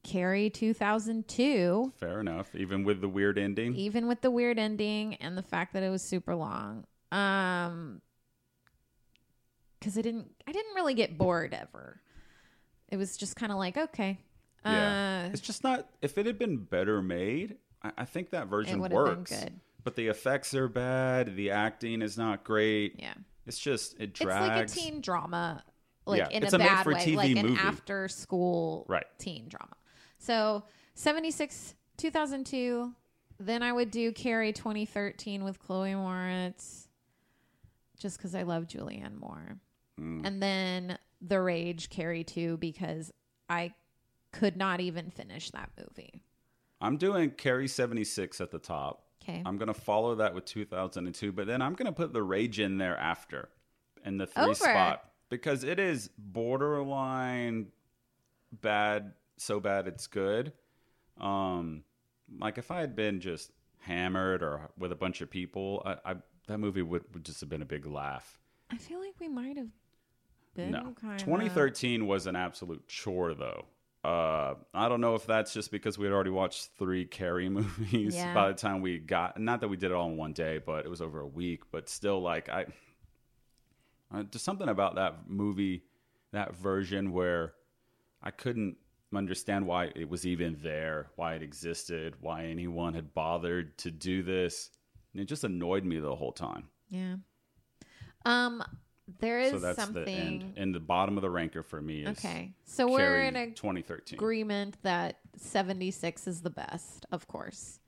Carrie, 2002. fair enough even with the weird ending Even with the weird ending and the fact that it was super long. Um, because I didn't, I didn't really get bored ever. It was just kind of like okay, Yeah, uh, it's just not. If it had been better made, I, I think that version works. But the effects are bad. The acting is not great. yeah. It's just it drags. It's like a teen drama, like Yeah, in it's a a bad way, made-for-TV like an after school Right. teen drama. So 76, 2002. Then I would do Carrie 2013 with Chloe Moretz, just because I love Julianne Moore. Mm. And then The Rage Carrie 2 because I could not even finish that movie. I'm doing Carrie seventy six at the top. Okay. I'm gonna follow that with 2002, but then I'm gonna put the Rage in there after, in the three Over. spot because it is borderline bad, so bad it's good. Um, like if I had been just hammered or with a bunch of people, I, I that movie would, would just have been a big laugh. I feel like we might have been No, kind 2013 was an absolute chore though. Uh, I don't know if that's just because we had already watched three Carrie (laughs) movies Yeah. by the time we got. Not that we did it all in one day, but it was over a week. But still, like I, uh, just something about that movie, that version where I couldn't understand why it was even there, why it existed, why anyone had bothered to do this. And it just annoyed me the whole time. Yeah. Um, there is So that's something. the end. And the bottom of the ranker for me is Okay, so we're in a 2013. agreement that 76 is the best, of course.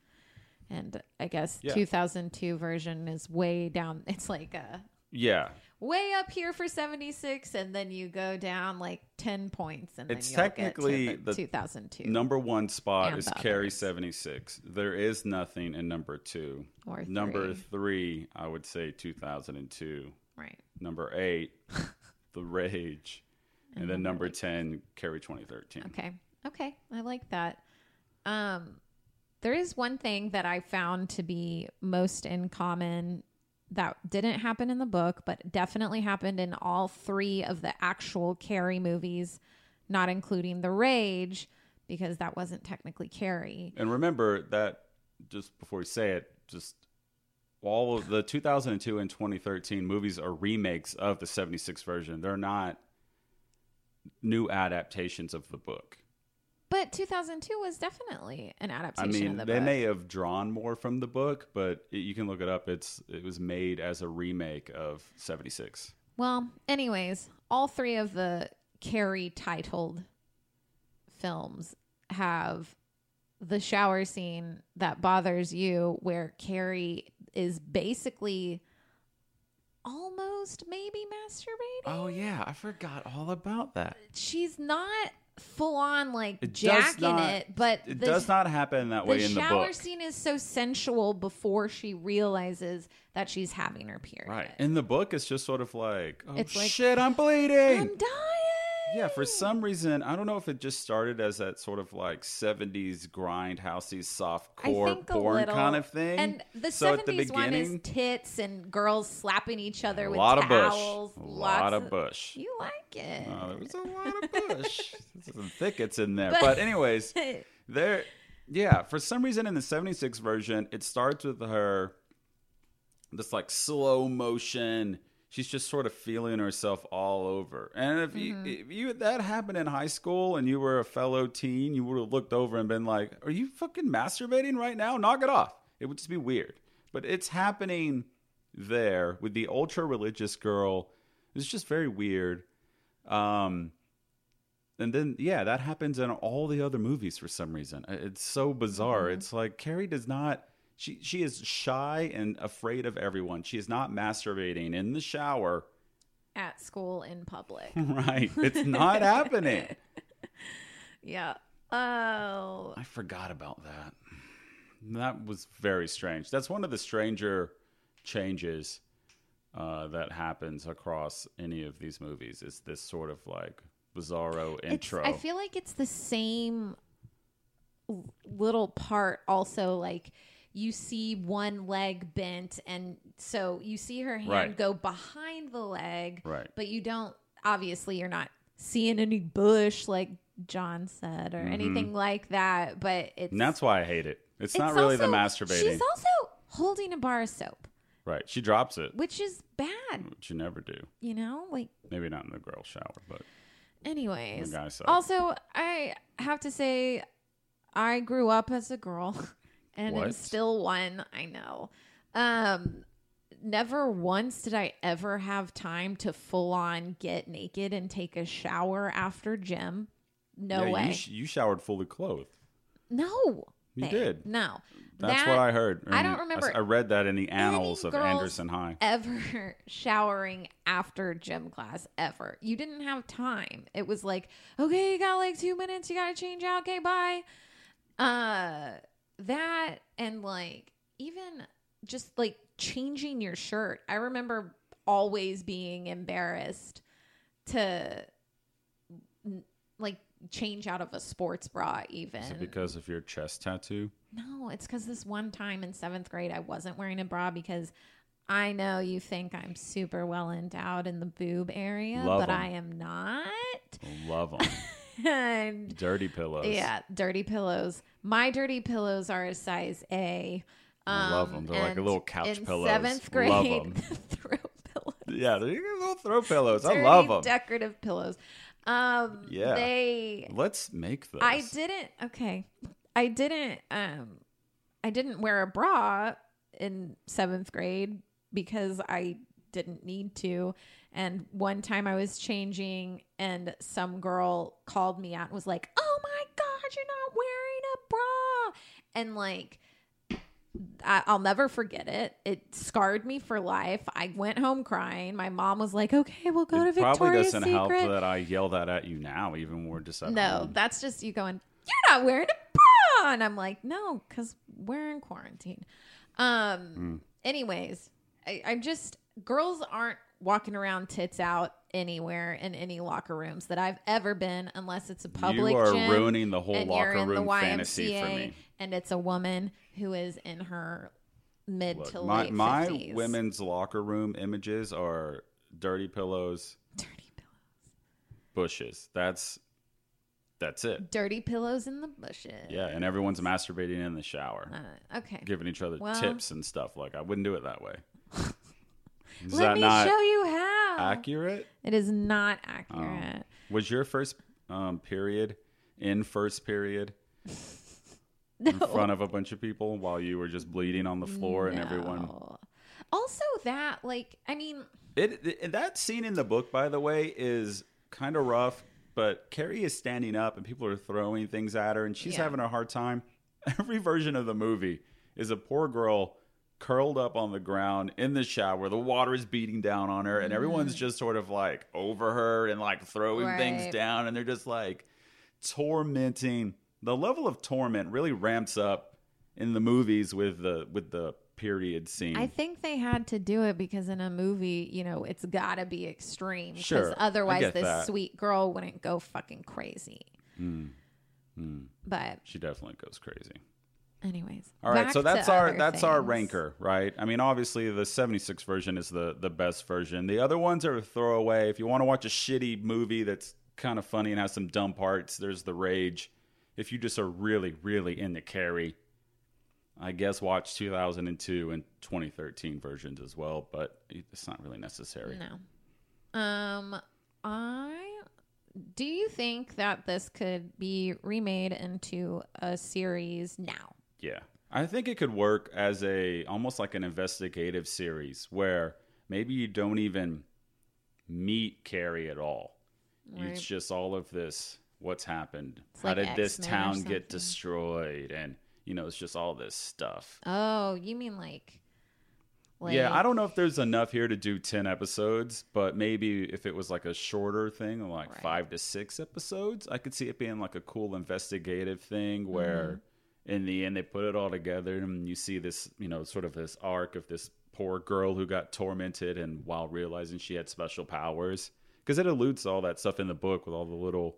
And I guess Yeah. 2002 version is way down. It's like uh Yeah, way up here for 76 and then you go down like 10 points and It's technically the, the 2002 number one spot is Carrie 76. There is nothing in number two. or Number three. three, I would say 2002. Right. Number eight, (laughs) The Rage. And, then number 10, Carrie 2013. Okay. Okay. I like that. Um there is one thing that I found to be most in common that didn't happen in the book, but definitely happened in all three of the actual Carrie movies, not including The Rage. because that wasn't technically Carrie. And remember that just before we say it, just all of the 2002 and 2013 movies are remakes of the 76 version. They're not new adaptations of the book. But 2002 was definitely an adaptation I mean, of the they book. may have drawn more from the book, but it, you can look it up. It's it was made as a remake of 76. Well, anyways, all three of the Carrie titled films have the shower scene that bothers you, where Carrie is basically almost maybe masturbating. Oh yeah, I forgot all about that. She's not full on like It jacking not- it, but It the, does not happen that way in the book. The shower scene is so sensual before she realizes that she's having her period. Right. In the book, it's just sort of like, oh It's like, shit, I'm bleeding. I'm dying. Yeah, for some reason, I don't know if it just started as that sort of like 70s grindhousey soft core porn little. kind of thing. And the so 70s at the one is tits and girls slapping each other with a with lot of towels. bush. A lot of bush. You like it. Oh, there was a lot of bush. (laughs) Some thickets in there. But, anyways, (laughs) there, yeah, for some reason in the 76 version, it starts with her, this like slow motion. She's just sort of feeling herself all over. And if you, if you that happened in high school and you were a fellow teen, you would have looked over and been like, "Are you fucking masturbating right now? Knock it off." It would just be weird. But it's happening there with the ultra religious girl. It's just very weird. Um, and then yeah, that happens in all the other movies for some reason. It's so bizarre. It's like Carrie does not. She she is shy and afraid of everyone. She is not masturbating in the shower. At school in public. (laughs) Right, it's not happening. (laughs) yeah. Oh. I forgot about that. That was very strange. That's one of the stranger changes uh, that happens across any of these movies. Is this sort of like bizarro It's- intro? I feel like it's the same little part also like you see one leg bent and so you see her hand Right. go behind the leg Right. but you don't obviously you're not seeing any bush like John said or anything like that but it's Mm-hmm. and that's why I hate it. It's, it's not really the also- masturbating. she's also holding a bar of soap right. She drops it, which is bad which you never do. you know like Maybe not in the girl shower, but Anyways, The also I have to say, I grew up as a girl, (laughs) and What? still one. I know. Um, never once did I ever have time to full on get naked and take a shower after gym. No yeah, way. You, sh- you showered fully clothed. no, You babe. did. No, That's That- what I heard. I don't remember I, I read that in the annals of Anderson High. ever (laughs) showering after gym class ever. You didn't have time. It was like, okay, you got like two minutes, you gotta change out, okay, bye. Uh that and like even just like changing your shirt. I remember always being embarrassed to like change out of a sports bra even. Is it because of your chest tattoo? No, it's because this one time in seventh grade, I wasn't wearing a bra because I know you think I'm super well endowed in the boob area, Love but 'em. I am not. Love them. (laughs) (laughs) and Dirty pillows. yeah, dirty pillows. My dirty pillows are a size A. I love 'em. They're like a little couch in pillows. Seventh Love grade, 'em. (laughs) throw pillows. Yeah, they're little throw pillows. I love them. decorative pillows. Um, Yeah. they Let's make those. I didn't. Okay, I didn't. Um, I didn't wear a bra in seventh grade because I didn't need to. And one time I was changing, and some girl called me out and was like, "Oh my god, you're not wearing a bra!" And like. I, I'll never forget it. It scarred me for life. I went home crying. My mom was like, "Okay, we'll go it to probably Victoria's doesn't Secret." help that I yell that at you now, even more just at No, home. that's just you going, you're not wearing a bra. And I'm like, no, because we're in quarantine. Um, Hmm. anyways, I, I'm just, girls aren't walking around tits out anywhere in any locker rooms that I've ever been, unless it's a public you are gym ruining the whole locker room fantasy for me. and it's a woman who is in her mid Look, to my late my 50s. women's locker room images are dirty pillows, dirty pillow. bushes. That's That's it. Dirty pillows in the bushes. Yeah, and everyone's masturbating in the shower, Uh, okay. giving each other Well- tips and stuff. Like I wouldn't do it that way. Is Let me show you how. accurate? It is not accurate. Was your first um, period in first period (laughs) no. in front of a bunch of people while you were just bleeding on the floor and everyone? Also, that like I mean, It, it that scene in the book, by the way, is kind of rough. But Carrie is standing up and people are throwing things at her, and she's Yeah. having a hard time. (laughs) Every version of the movie is a poor girl curled up on the ground in the shower. The water is beating down on her, and everyone's mm. just sort of like over her and like throwing things down, and they're just like tormenting. The level of torment really ramps up in the movies with the with the period scene. I think they had to do it because in a movie, you know, it's got to be extreme. Because Sure, otherwise, this that. sweet girl wouldn't go fucking crazy. Hmm, hmm. But she definitely goes crazy. Anyways, All right, so that's our that's our ranker, right? I mean, obviously the 76 version is the the best version. The other ones are a throwaway. If you want to watch a shitty movie that's kind of funny and has some dumb parts, there's The Rage. If you just are really really into Carrie, I guess watch 2002 and 2013 versions as well, but it's not really necessary. No. Um, I do you think that this could be remade into a series now? Yeah. I think it could work as a almost like an investigative series where maybe you don't even meet Carrie at all. Right. It's just all of this what's happened. It's How like did this X-Men or town get destroyed and you know, it's just all this stuff. Oh, you mean like, like yeah, I don't know if there's enough here to do 10 episodes, but maybe if it was like a shorter thing, like Right. 5 to 6 episodes, I could see it being like a cool investigative thing where Mm-hmm. In the end they put it all together and you see this, you know, sort of this arc of this poor girl who got tormented and while realizing she had special powers because it alludes to all that stuff in the book with all the little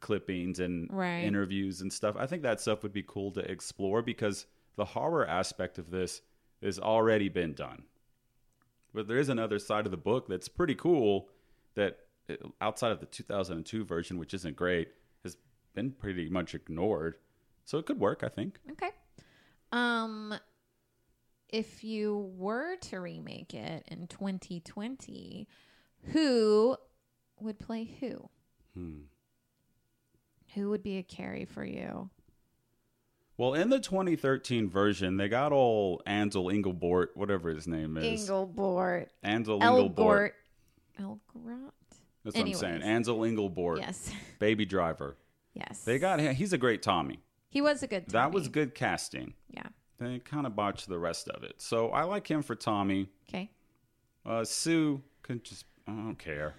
clippings and Right. interviews and stuff. I think that stuff would be cool to explore because the horror aspect of this has already been done. But there is another side of the book that's pretty cool that uh, outside of the 2002 version, which isn't great, has been pretty much ignored. So it could work, I think. Okay. Um, if you were to remake it in 2020, who would play who? Hmm. Who would be a Carrie for you? Well, in the 2013 version, they got all Ansel Engelbort, whatever his name is. Engelbort. Ansel Engelbort. Elgrot? That's what I'm saying. Anyways. Ansel Engelbort, Yes. (laughs) Baby Driver. yes. They got him. He's a great Tommy. He was a good That was good casting. Yeah. They kind of botched the rest of it. So I like him for Tommy. Okay. Uh, Sue could just, I don't care.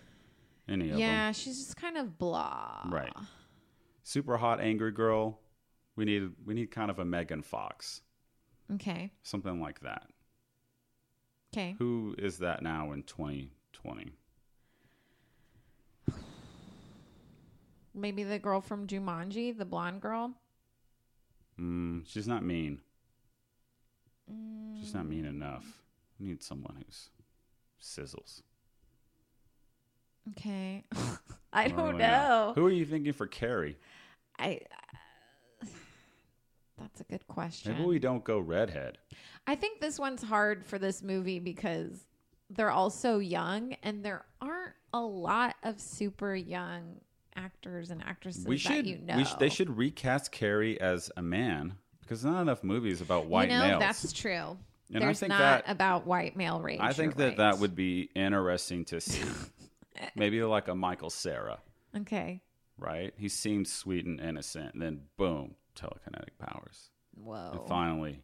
Any of them. Yeah, she's just kind of blah. Right. Super hot, angry girl. We need, we need kind of a Megan Fox. Okay. Something like that. Okay. Who is that now in 2020? (sighs) Maybe the girl from Jumanji, the blonde girl. Mm, she's not mean. She's not mean enough. We need someone who's sizzles. Okay. (laughs) I don't really know. Who are you thinking for Carrie? I. that's a good question. Maybe we don't go redhead. I think this one's hard for this movie because they're all so young, and there aren't a lot of super young actors and actresses We that should, you know. we sh- they should recast Carrie as a man because there's not enough movies about white you know, males. that's true. And I think not that- about white male rage. I think that that would be interesting to see. (laughs) Maybe like a Michael Cera, Okay. right? He seemed sweet and innocent, and then boom, telekinetic powers. Whoa. And finally,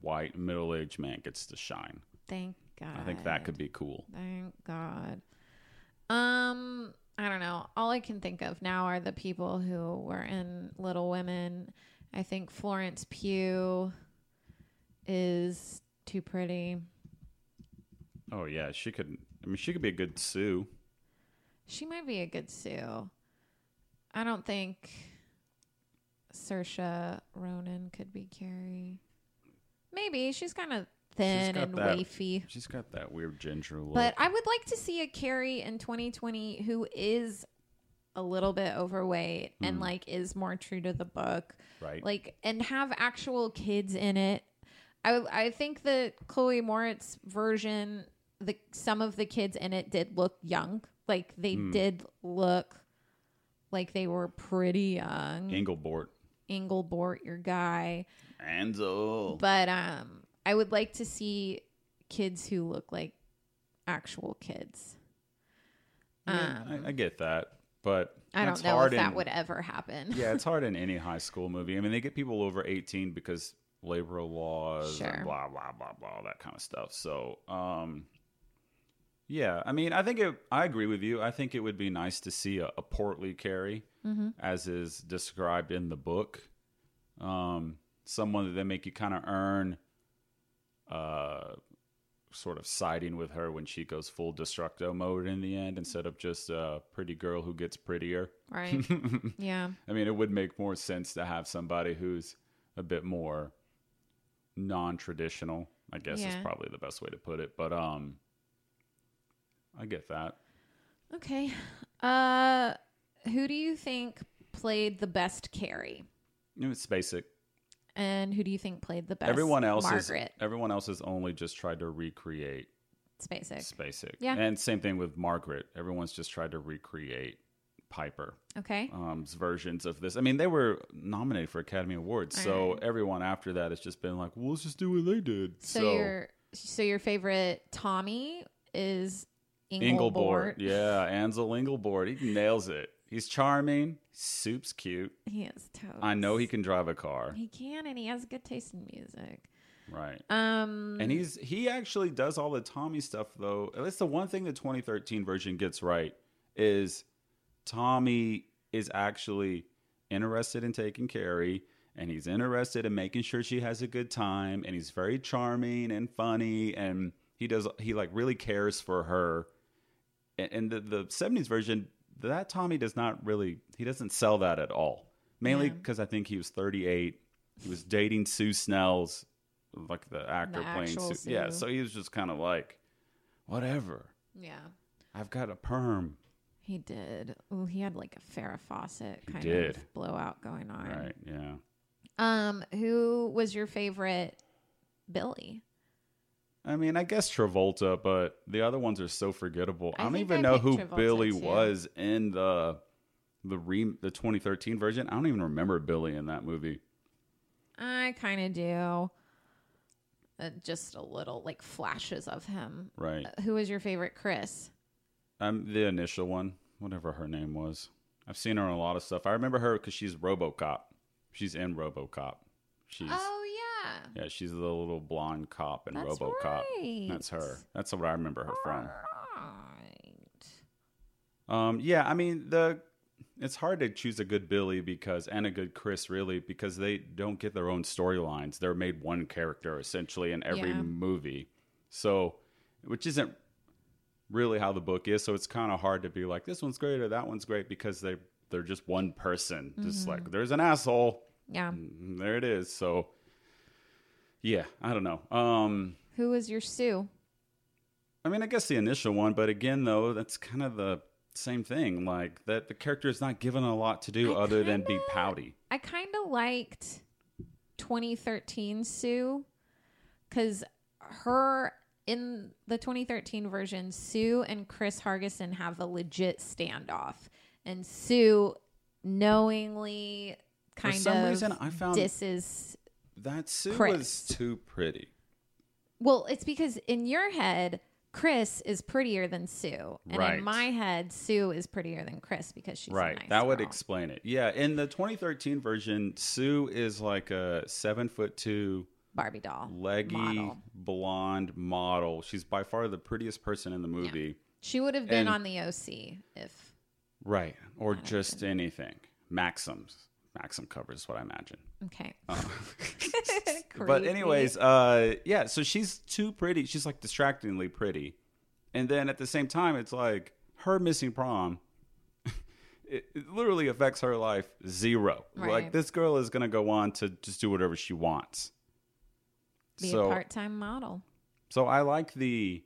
white middle-aged man gets to shine. Thank God. I think that could be cool. Thank God. Um, I don't know. All I can think of now are the people who were in Little Women. I think Florence Pugh is too pretty. Oh yeah, she could. I mean, she could be a good Sue. She might be a good Sue. I don't think Saoirse Ronan could be Carrie. Maybe she's kind of thin and that- wafy. She's got that weird ginger look. But I would like to see a Carrie in 2020 who is a little bit overweight and like is more true to the book. Right. Like and have actual kids in it. I I think the Chloe Moretz version, the some of the kids in it did look young. Like they did look like they were pretty young. Engelbort. Engelbort, your guy. Ansel. But um I would like to see kids who look like actual kids. Yeah, Um, I, I get that, but I don't know if that would ever happen. yeah, it's hard in (laughs) any high school movie. I mean, they get people over 18 because labor laws Sure. blah blah blah blah all that kind of stuff. So, um yeah, I mean, I think it I agree with you. I think it would be nice to see a, a portly Carrie Mm-hmm. as is described in the book. Um someone that they make you kind of earn uh sort of siding with her when she goes full destructo mode in the end instead of just a pretty girl who gets prettier. Right. (laughs) yeah. I mean, it would make more sense to have somebody who's a bit more non-traditional. I guess is probably the best way to put it. But um, I get that. Okay. Uh who do you think played the best Carrie? Know, It's basic. And who do you think played the best everyone else Margaret? is everyone else has only just tried to recreate It's basic. Spacek. Yeah. And same thing with Margaret. Everyone's just tried to recreate Piper. Okay. um's versions of this. I mean, they were nominated for Academy Awards, so Right. everyone after that has just been like, "Well, let's just do what they did." So, your so your favorite Tommy is Engelbort. Engelbort, yeah, Ansel Engelbort, he nails it. He's charming. Soup's cute. He is totes. I know he can drive a car, He can and he has good taste in music. right? Um And he's he actually does all the Tommy stuff though. That's the one thing the 2013 version gets right is Tommy is actually interested in taking Carrie and he's interested in making sure she has a good time and he's very charming and funny and he does he like really cares for her. And, and the the 70s version that Tommy does not really he doesn't sell that at all. Mainly Yeah. because I think he was 38. He was dating Sue Snell's like the actor The playing actual Sue. Yeah, so he was just kind of like whatever. Yeah. I've got a perm. He did. Oh, he had like a Farrah Fawcett He kind did. of blowout going on. Right, yeah. Um, who was your favorite Billy? I mean, I guess Travolta, but the other ones are so forgettable. I, I don't even I know who Travolta, Billy too. was in the the re the 2013 version. I don't even remember Billy in that movie. I kind of do. Uh, just a little like flashes of him. Right. Uh, who was your favorite Chris? I'm the initial one, whatever her name was. I've seen her in a lot of stuff. I remember her because she's RoboCop. She's in RoboCop. She's Oh yeah. she's the little blonde cop in That's RoboCop. right. That's her. That's what I remember her from. Right. Um, yeah, I mean the it's hard to choose a good Billy because and a good Chris really because they don't get their own storylines. They're made one character essentially in every Yeah. movie. So, which isn't really how the book is. So it's kind of hard to be like this one's great or that one's great because they they're just one person. Just Mm-hmm. like there's an asshole. Yeah. Mm, There it is. So yeah, I don't know. Um Who was your Sue? I mean, I guess the initial one, but again, though, that's kind of the same thing. Like that, the character is not given a lot to do I other than be pouty. I kind of liked 2013 Sue because her in the 2013 version, Sue and Chris Hargensen have a legit standoff, and Sue knowingly kind For some of reason, I found- disses. That Sue Chris. was too pretty. Well, it's because in your head. Chris is prettier than Sue, and Right. in my head, Sue is prettier than Chris because she's right. nice that would explain it. Yeah. In the 2013 version, Sue is like a seven foot two, Barbie doll leggy, model. blonde model. She's by far the prettiest person in the movie. She would have been And- on the OC if Right. Or just anything. Maxim's. Maxim covers what I imagine. okay. Uh, (laughs) (laughs) But anyways, uh, yeah. So she's too pretty. She's like distractingly pretty, and then at the same time, it's like her missing prom. (laughs) It, it literally affects her life zero. Like this girl is gonna go on to just do whatever she wants. be so, a part-time model. so I like the,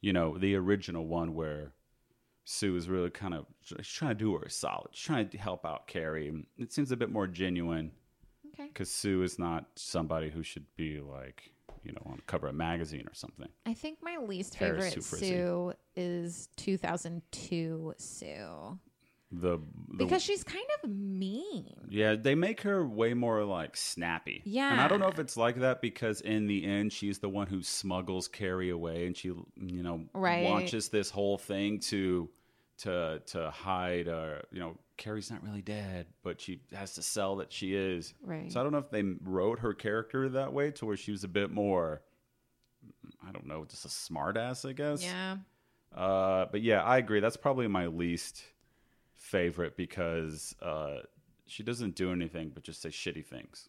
you know, the original one where Sue is really kind of she's trying to do her a solid. She's trying to help out Carrie. It seems a bit more genuine Okay. because Sue is not somebody who should be like, you know, on the cover of a magazine or something. I think my least favorite. Sue is 2002 Sue The, the because she's kind of mean. Yeah, they make her way more like snappy. Yeah, and I don't know if it's like that because in the end she's the one who smuggles Carrie away and she you know Right. launches this whole thing to to to hide uh you know Carrie's not really dead, but she has to sell that she is. Right. So I don't know if they wrote her character that way to where she was a bit more I don't know, just a smartass, I guess. Yeah. Uh, but yeah, I agree. That's probably my least favorite because uh, she doesn't do anything but just say shitty things.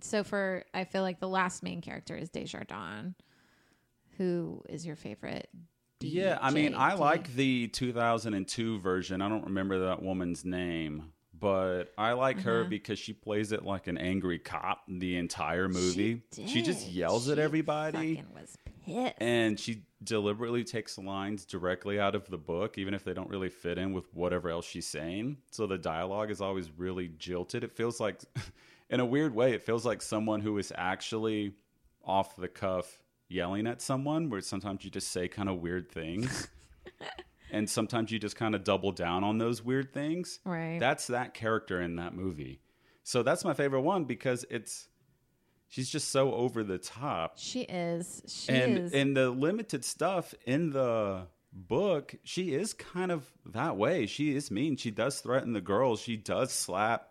So for I feel like the last main character is Desjardins. Who is your favorite? yeah, I mean, I like the 2002 version. I don't remember that woman's name, but I like her Uh-huh. because she plays it like an angry cop the entire movie. She, just did. yells at everybody. was pissed. and she deliberately takes lines directly out of the book even if they don't really fit in with whatever else she's saying. So the dialogue is always really jilted. It feels like (laughs) in a weird way it feels like someone who is actually off the cuff yelling at someone where sometimes you just say kind of weird things. (laughs) And sometimes you just kind of double down on those weird things. Right. that's that character in that movie. So that's my favorite one because it's she's just so over the top she is. She is and is. in the limited stuff in the book she is kind of that way she is mean she does threaten the girls she does slap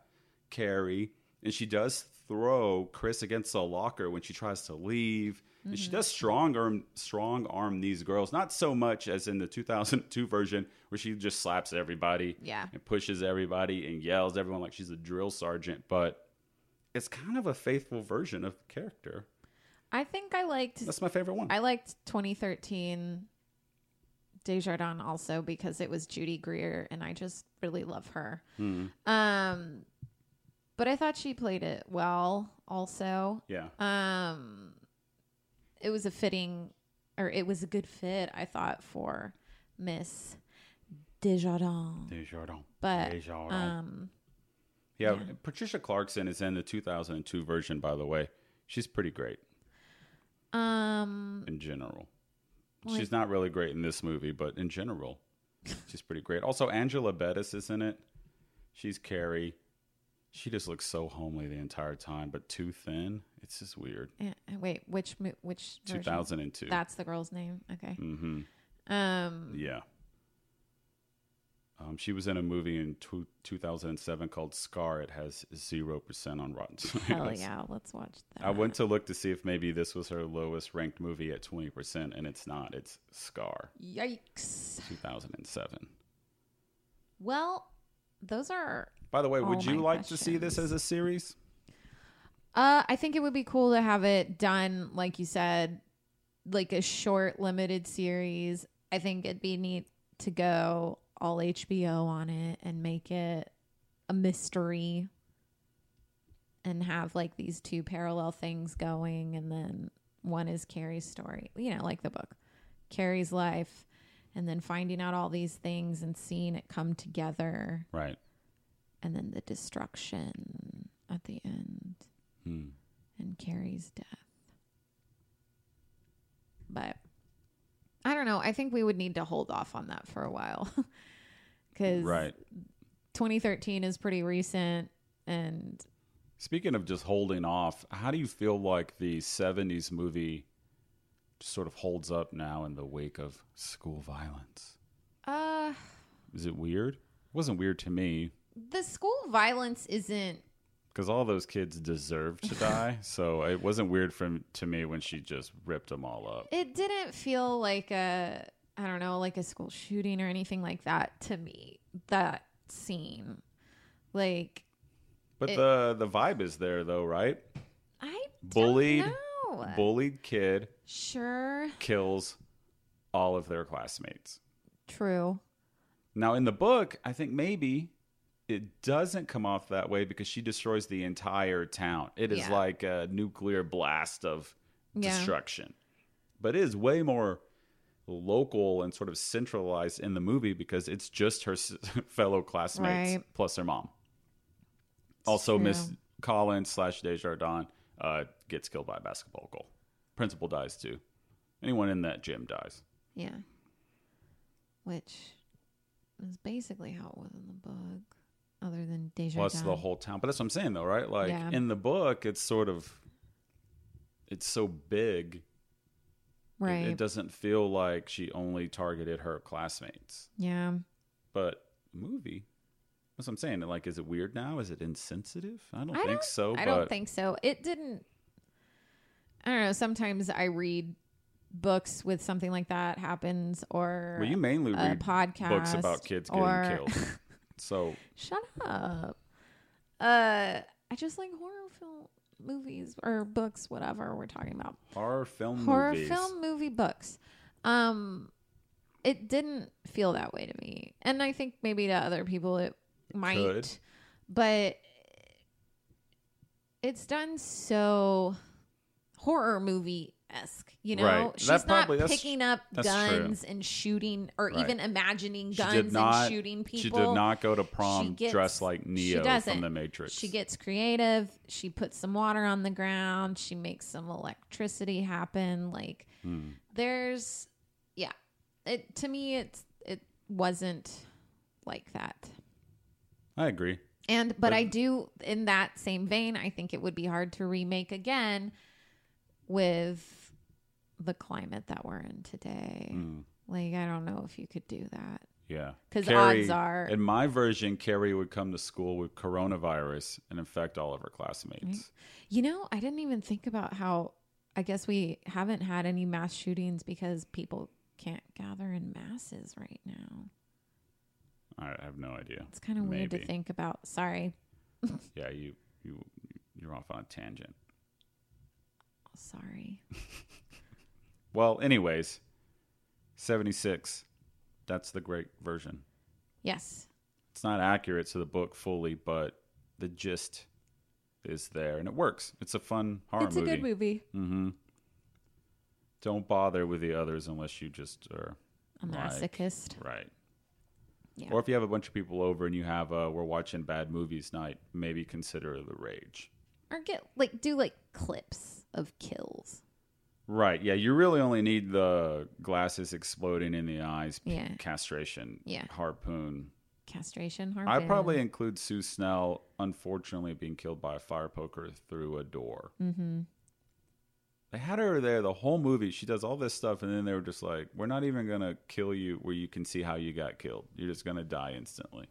carrie and she does throw chris against a locker when she tries to leave and Mm-hmm. she does strong arm strong arm these girls not so much as in the 2002 version where she just slaps everybody Yeah. and pushes everybody and yells everyone like she's a drill sergeant but it's kind of a faithful version of the character I think I liked. that's my favorite one I liked 2013 Desjardins also because it was Judy Greer and I just really love her. Hmm. Um but I thought she played it well also. yeah Um it was a fitting or it was a good fit I thought for Miss Desjardins. Desjardins. But Desjardins. um yeah, Patricia Clarkson is in the 2002 version, by the way. She's pretty great um in general. Well, she's not really great in this movie, but in general, she's pretty great. Also, Angela Bettis is in it. She's Carrie. She just looks so homely the entire time, but too thin. It's just weird. eh, wait, which which version? 2002. That's the girl's name. Okay. hmm Um Yeah. Um, she was in a movie in two, 2007 called Scar. It has 0% on Rotten (laughs) Tomatoes. hell yeah, let's watch that. I went to look to see if maybe this was her lowest ranked movie at 20%, and it's not. It's Scar, Yikes. 2007. Well, those are. By the way, would you like to see this as a series? Uh, I think it would be cool to have it done, like you said, like a short, limited series. I think it'd be neat to go all HBO on it and make it a mystery and have like these two parallel things going. And then one is Carrie's story, you know, like the book, Carrie's life, and then finding out all these things and seeing it come together. Right. and then the destruction at the end Hmm. and Carrie's death. But I don't know. I think we would need to hold off on that for a while (laughs) because Right. 2013 is pretty recent, and Speaking of just holding off, how do you feel like the 70s movie sort of holds up now in the wake of school violence? uh, Is it weird? It wasn't weird to me the school violence isn't. Because all those kids deserve to die. (laughs) so it wasn't weird from to me when she just ripped them all up. It didn't feel like a. I don't know, like a school shooting or anything like that to me. That scene, like But It- the the vibe is there though, right? I Bullied, bullied kid Sure. kills all of their classmates. True. Now in the book, I think maybe it doesn't come off that way because she destroys the entire town. It is Yeah. like a nuclear blast of Yeah. destruction. But it is way more local and sort of centralized in the movie because it's just her (laughs) fellow classmates Right. plus her mom. also, true. Miss Collins slash Desjardins uh, gets killed by a basketball goal. Principal dies too. Anyone in that gym dies. Yeah. Which is basically how it was in the book, other than Desjardins. Plus the whole town. But that's what I'm saying though, right? Like Yeah. in the book, it's sort of it's so big. it- right. It, doesn't feel like she only targeted her classmates. yeah. But movie. That's what I'm saying. Like, is it weird now? Is it insensitive? I don't I think don't- so. I but don't think so. It didn't. I don't know. Sometimes I read books with something like that happens, or well, you mainly a read podcast books about kids getting or- killed. (laughs) So Shut up. Uh, I just like horror film movies or books, whatever we're talking about. horror film horror movies. film movie books. Um, it didn't feel that way to me, and I think maybe to other people it might, Could. but it's done so horror movie esque. You know, Right. she's That not that's- picking up guns and shooting, or Right. even imagining guns not. and shooting people. She did not go to prom gets- dressed like Neo from the Matrix. She gets creative. She puts some water on the ground. She makes some electricity happen. Like Hmm. there's, yeah. It to me, it's it wasn't like that. I agree. And but I do in that same vein, I think it would be hard to remake again with the climate that we're in today. Mm. Like I don't know if you could do that. Yeah. Because odds are- In my version, Carrie would come to school with coronavirus and infect all of her classmates. You know, I didn't even think about how I guess we haven't had any mass shootings because people can't gather in masses right now. I have no idea. It's kind of weird to think about. Sorry. (laughs) Yeah, you you you're off on a tangent. Sorry. (laughs) Well, anyways, 76. That's the great version. Yes. It's not accurate to the book fully, but the gist is there and it works. It's a fun horror it's movie. It's a good movie. Mm-hmm. Don't bother with the others unless you just are A Like- masochist. right. Yeah. Or if you have a bunch of people over and you have a we're watching bad movies night, maybe consider the rage. or get like do like clips of kills. Right. Yeah, you really only need the glasses exploding in the eyes, p- Yeah. castration, Yeah. harpoon. Castration Harpoon. I probably include Sue Snell unfortunately being killed by a fire poker through a door. Mm-hmm. They had her there the whole movie. She does all this stuff, and then they were just like, "We're not even gonna kill you where you can see how you got killed. You're just gonna die instantly."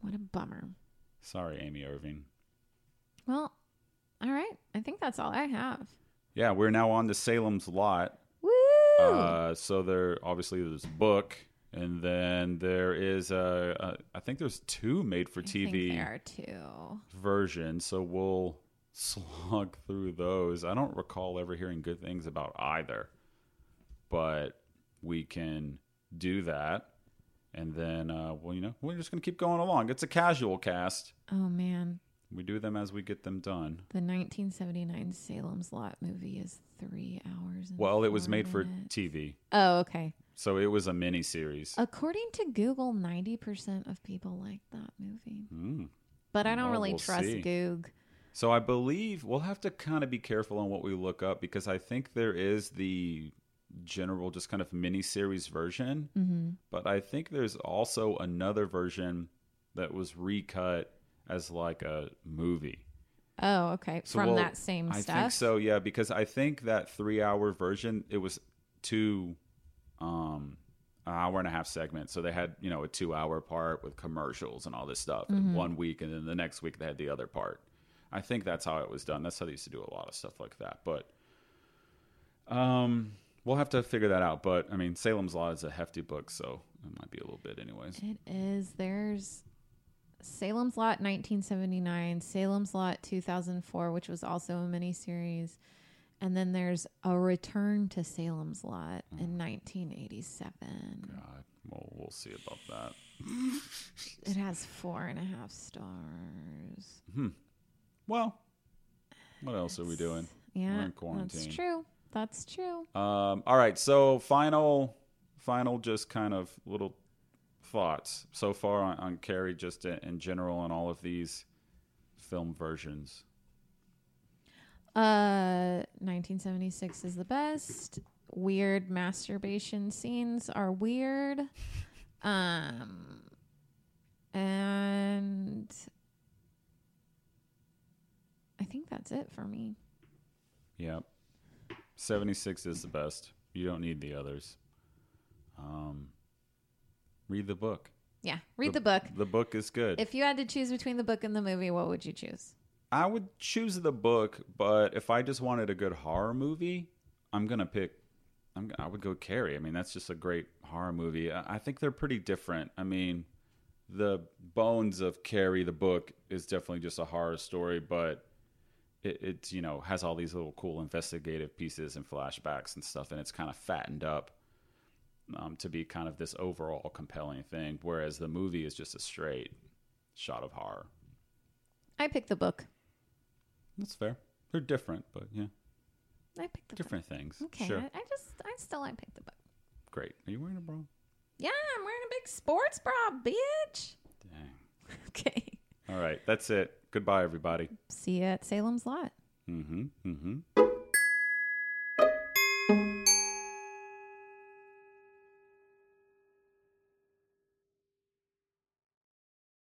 What a bummer. Sorry, Amy Irving. Well, all right. I think that's all I have. Yeah, we're now on to Salem's Lot. Woo! Uh, so there obviously there's a book, and then there is a, a I think there's two made for I think TV there are two. versions. So we'll (laughs) slog through those. I don't recall ever hearing good things about either, but we can do that. And then, uh, well, you know, we're just gonna keep going along. It's a casual cast. Oh man, We do them as we get them done. the 1979 Salem's Lot movie is three hours. And Well, it was made for minutes. TV, Oh, okay. so it was a mini series. According to Google, 90% of people like that movie. Mm. But I don't Well, really we'll trust see. Goog. So I believe we'll have to kind of be careful on what we look up because I think there is the general, just kind of mini series version, Mm-hmm. but I think there's also another version that was recut as like a movie. Oh, okay. So From we'll- that same I stuff. think so, yeah, because I think that three hour version it was two um an hour and a half segments. So they had, you know, a two hour part with commercials and all this stuff Mm-hmm. in one week and then the next week they had the other part. I think that's how it was done. That's how they used to do a lot of stuff like that. But um we'll have to figure that out. But I mean Salem's Lot is a hefty book, so it might be a little bit anyways. It is. There's Salem's Lot 1979, Salem's Lot 2004, which was also a miniseries. And then there's A Return to Salem's Lot Mm. in 1987. God, well we'll see about that. (laughs) It has four and a half stars. Hmm. Well, what else are we doing? Yeah, in quarantine. that's true. That's true. Um, all right, so final final, just kind of little thoughts so far on, on Carrie, just in, in general, on all of these film versions. Uh, 1976 is the best. Weird masturbation scenes are weird. (laughs) Um, and I think that's it for me. Yep. 76 is the best. You don't need the others. Um, read the book. Yeah, read the, book. The book is good. If you had to choose between the book and the movie, what would you choose? I would choose the book, but if I just wanted a good horror movie, I'm gonna pick. I'm, I would go Carrie. I mean, that's just a great horror movie. I, I think they're pretty different. I mean, the bones of Carrie, the book, is definitely just a horror story, but it, it you know has all these little cool investigative pieces and flashbacks and stuff, and it's kind of fattened up um, to be kind of this overall compelling thing. Whereas the movie is just a straight shot of horror. I picked the book. That's fair. They're different, but yeah, I picked the different things. Okay, Sure. I, I just, I still, I picked the book. Great. Are you wearing a bra? Yeah, I'm wearing a big sports bra, bitch. Dang. (laughs) Okay. All right. That's it. Goodbye, everybody. See you at Salem's Lot. Mm-hmm. Mm-hmm.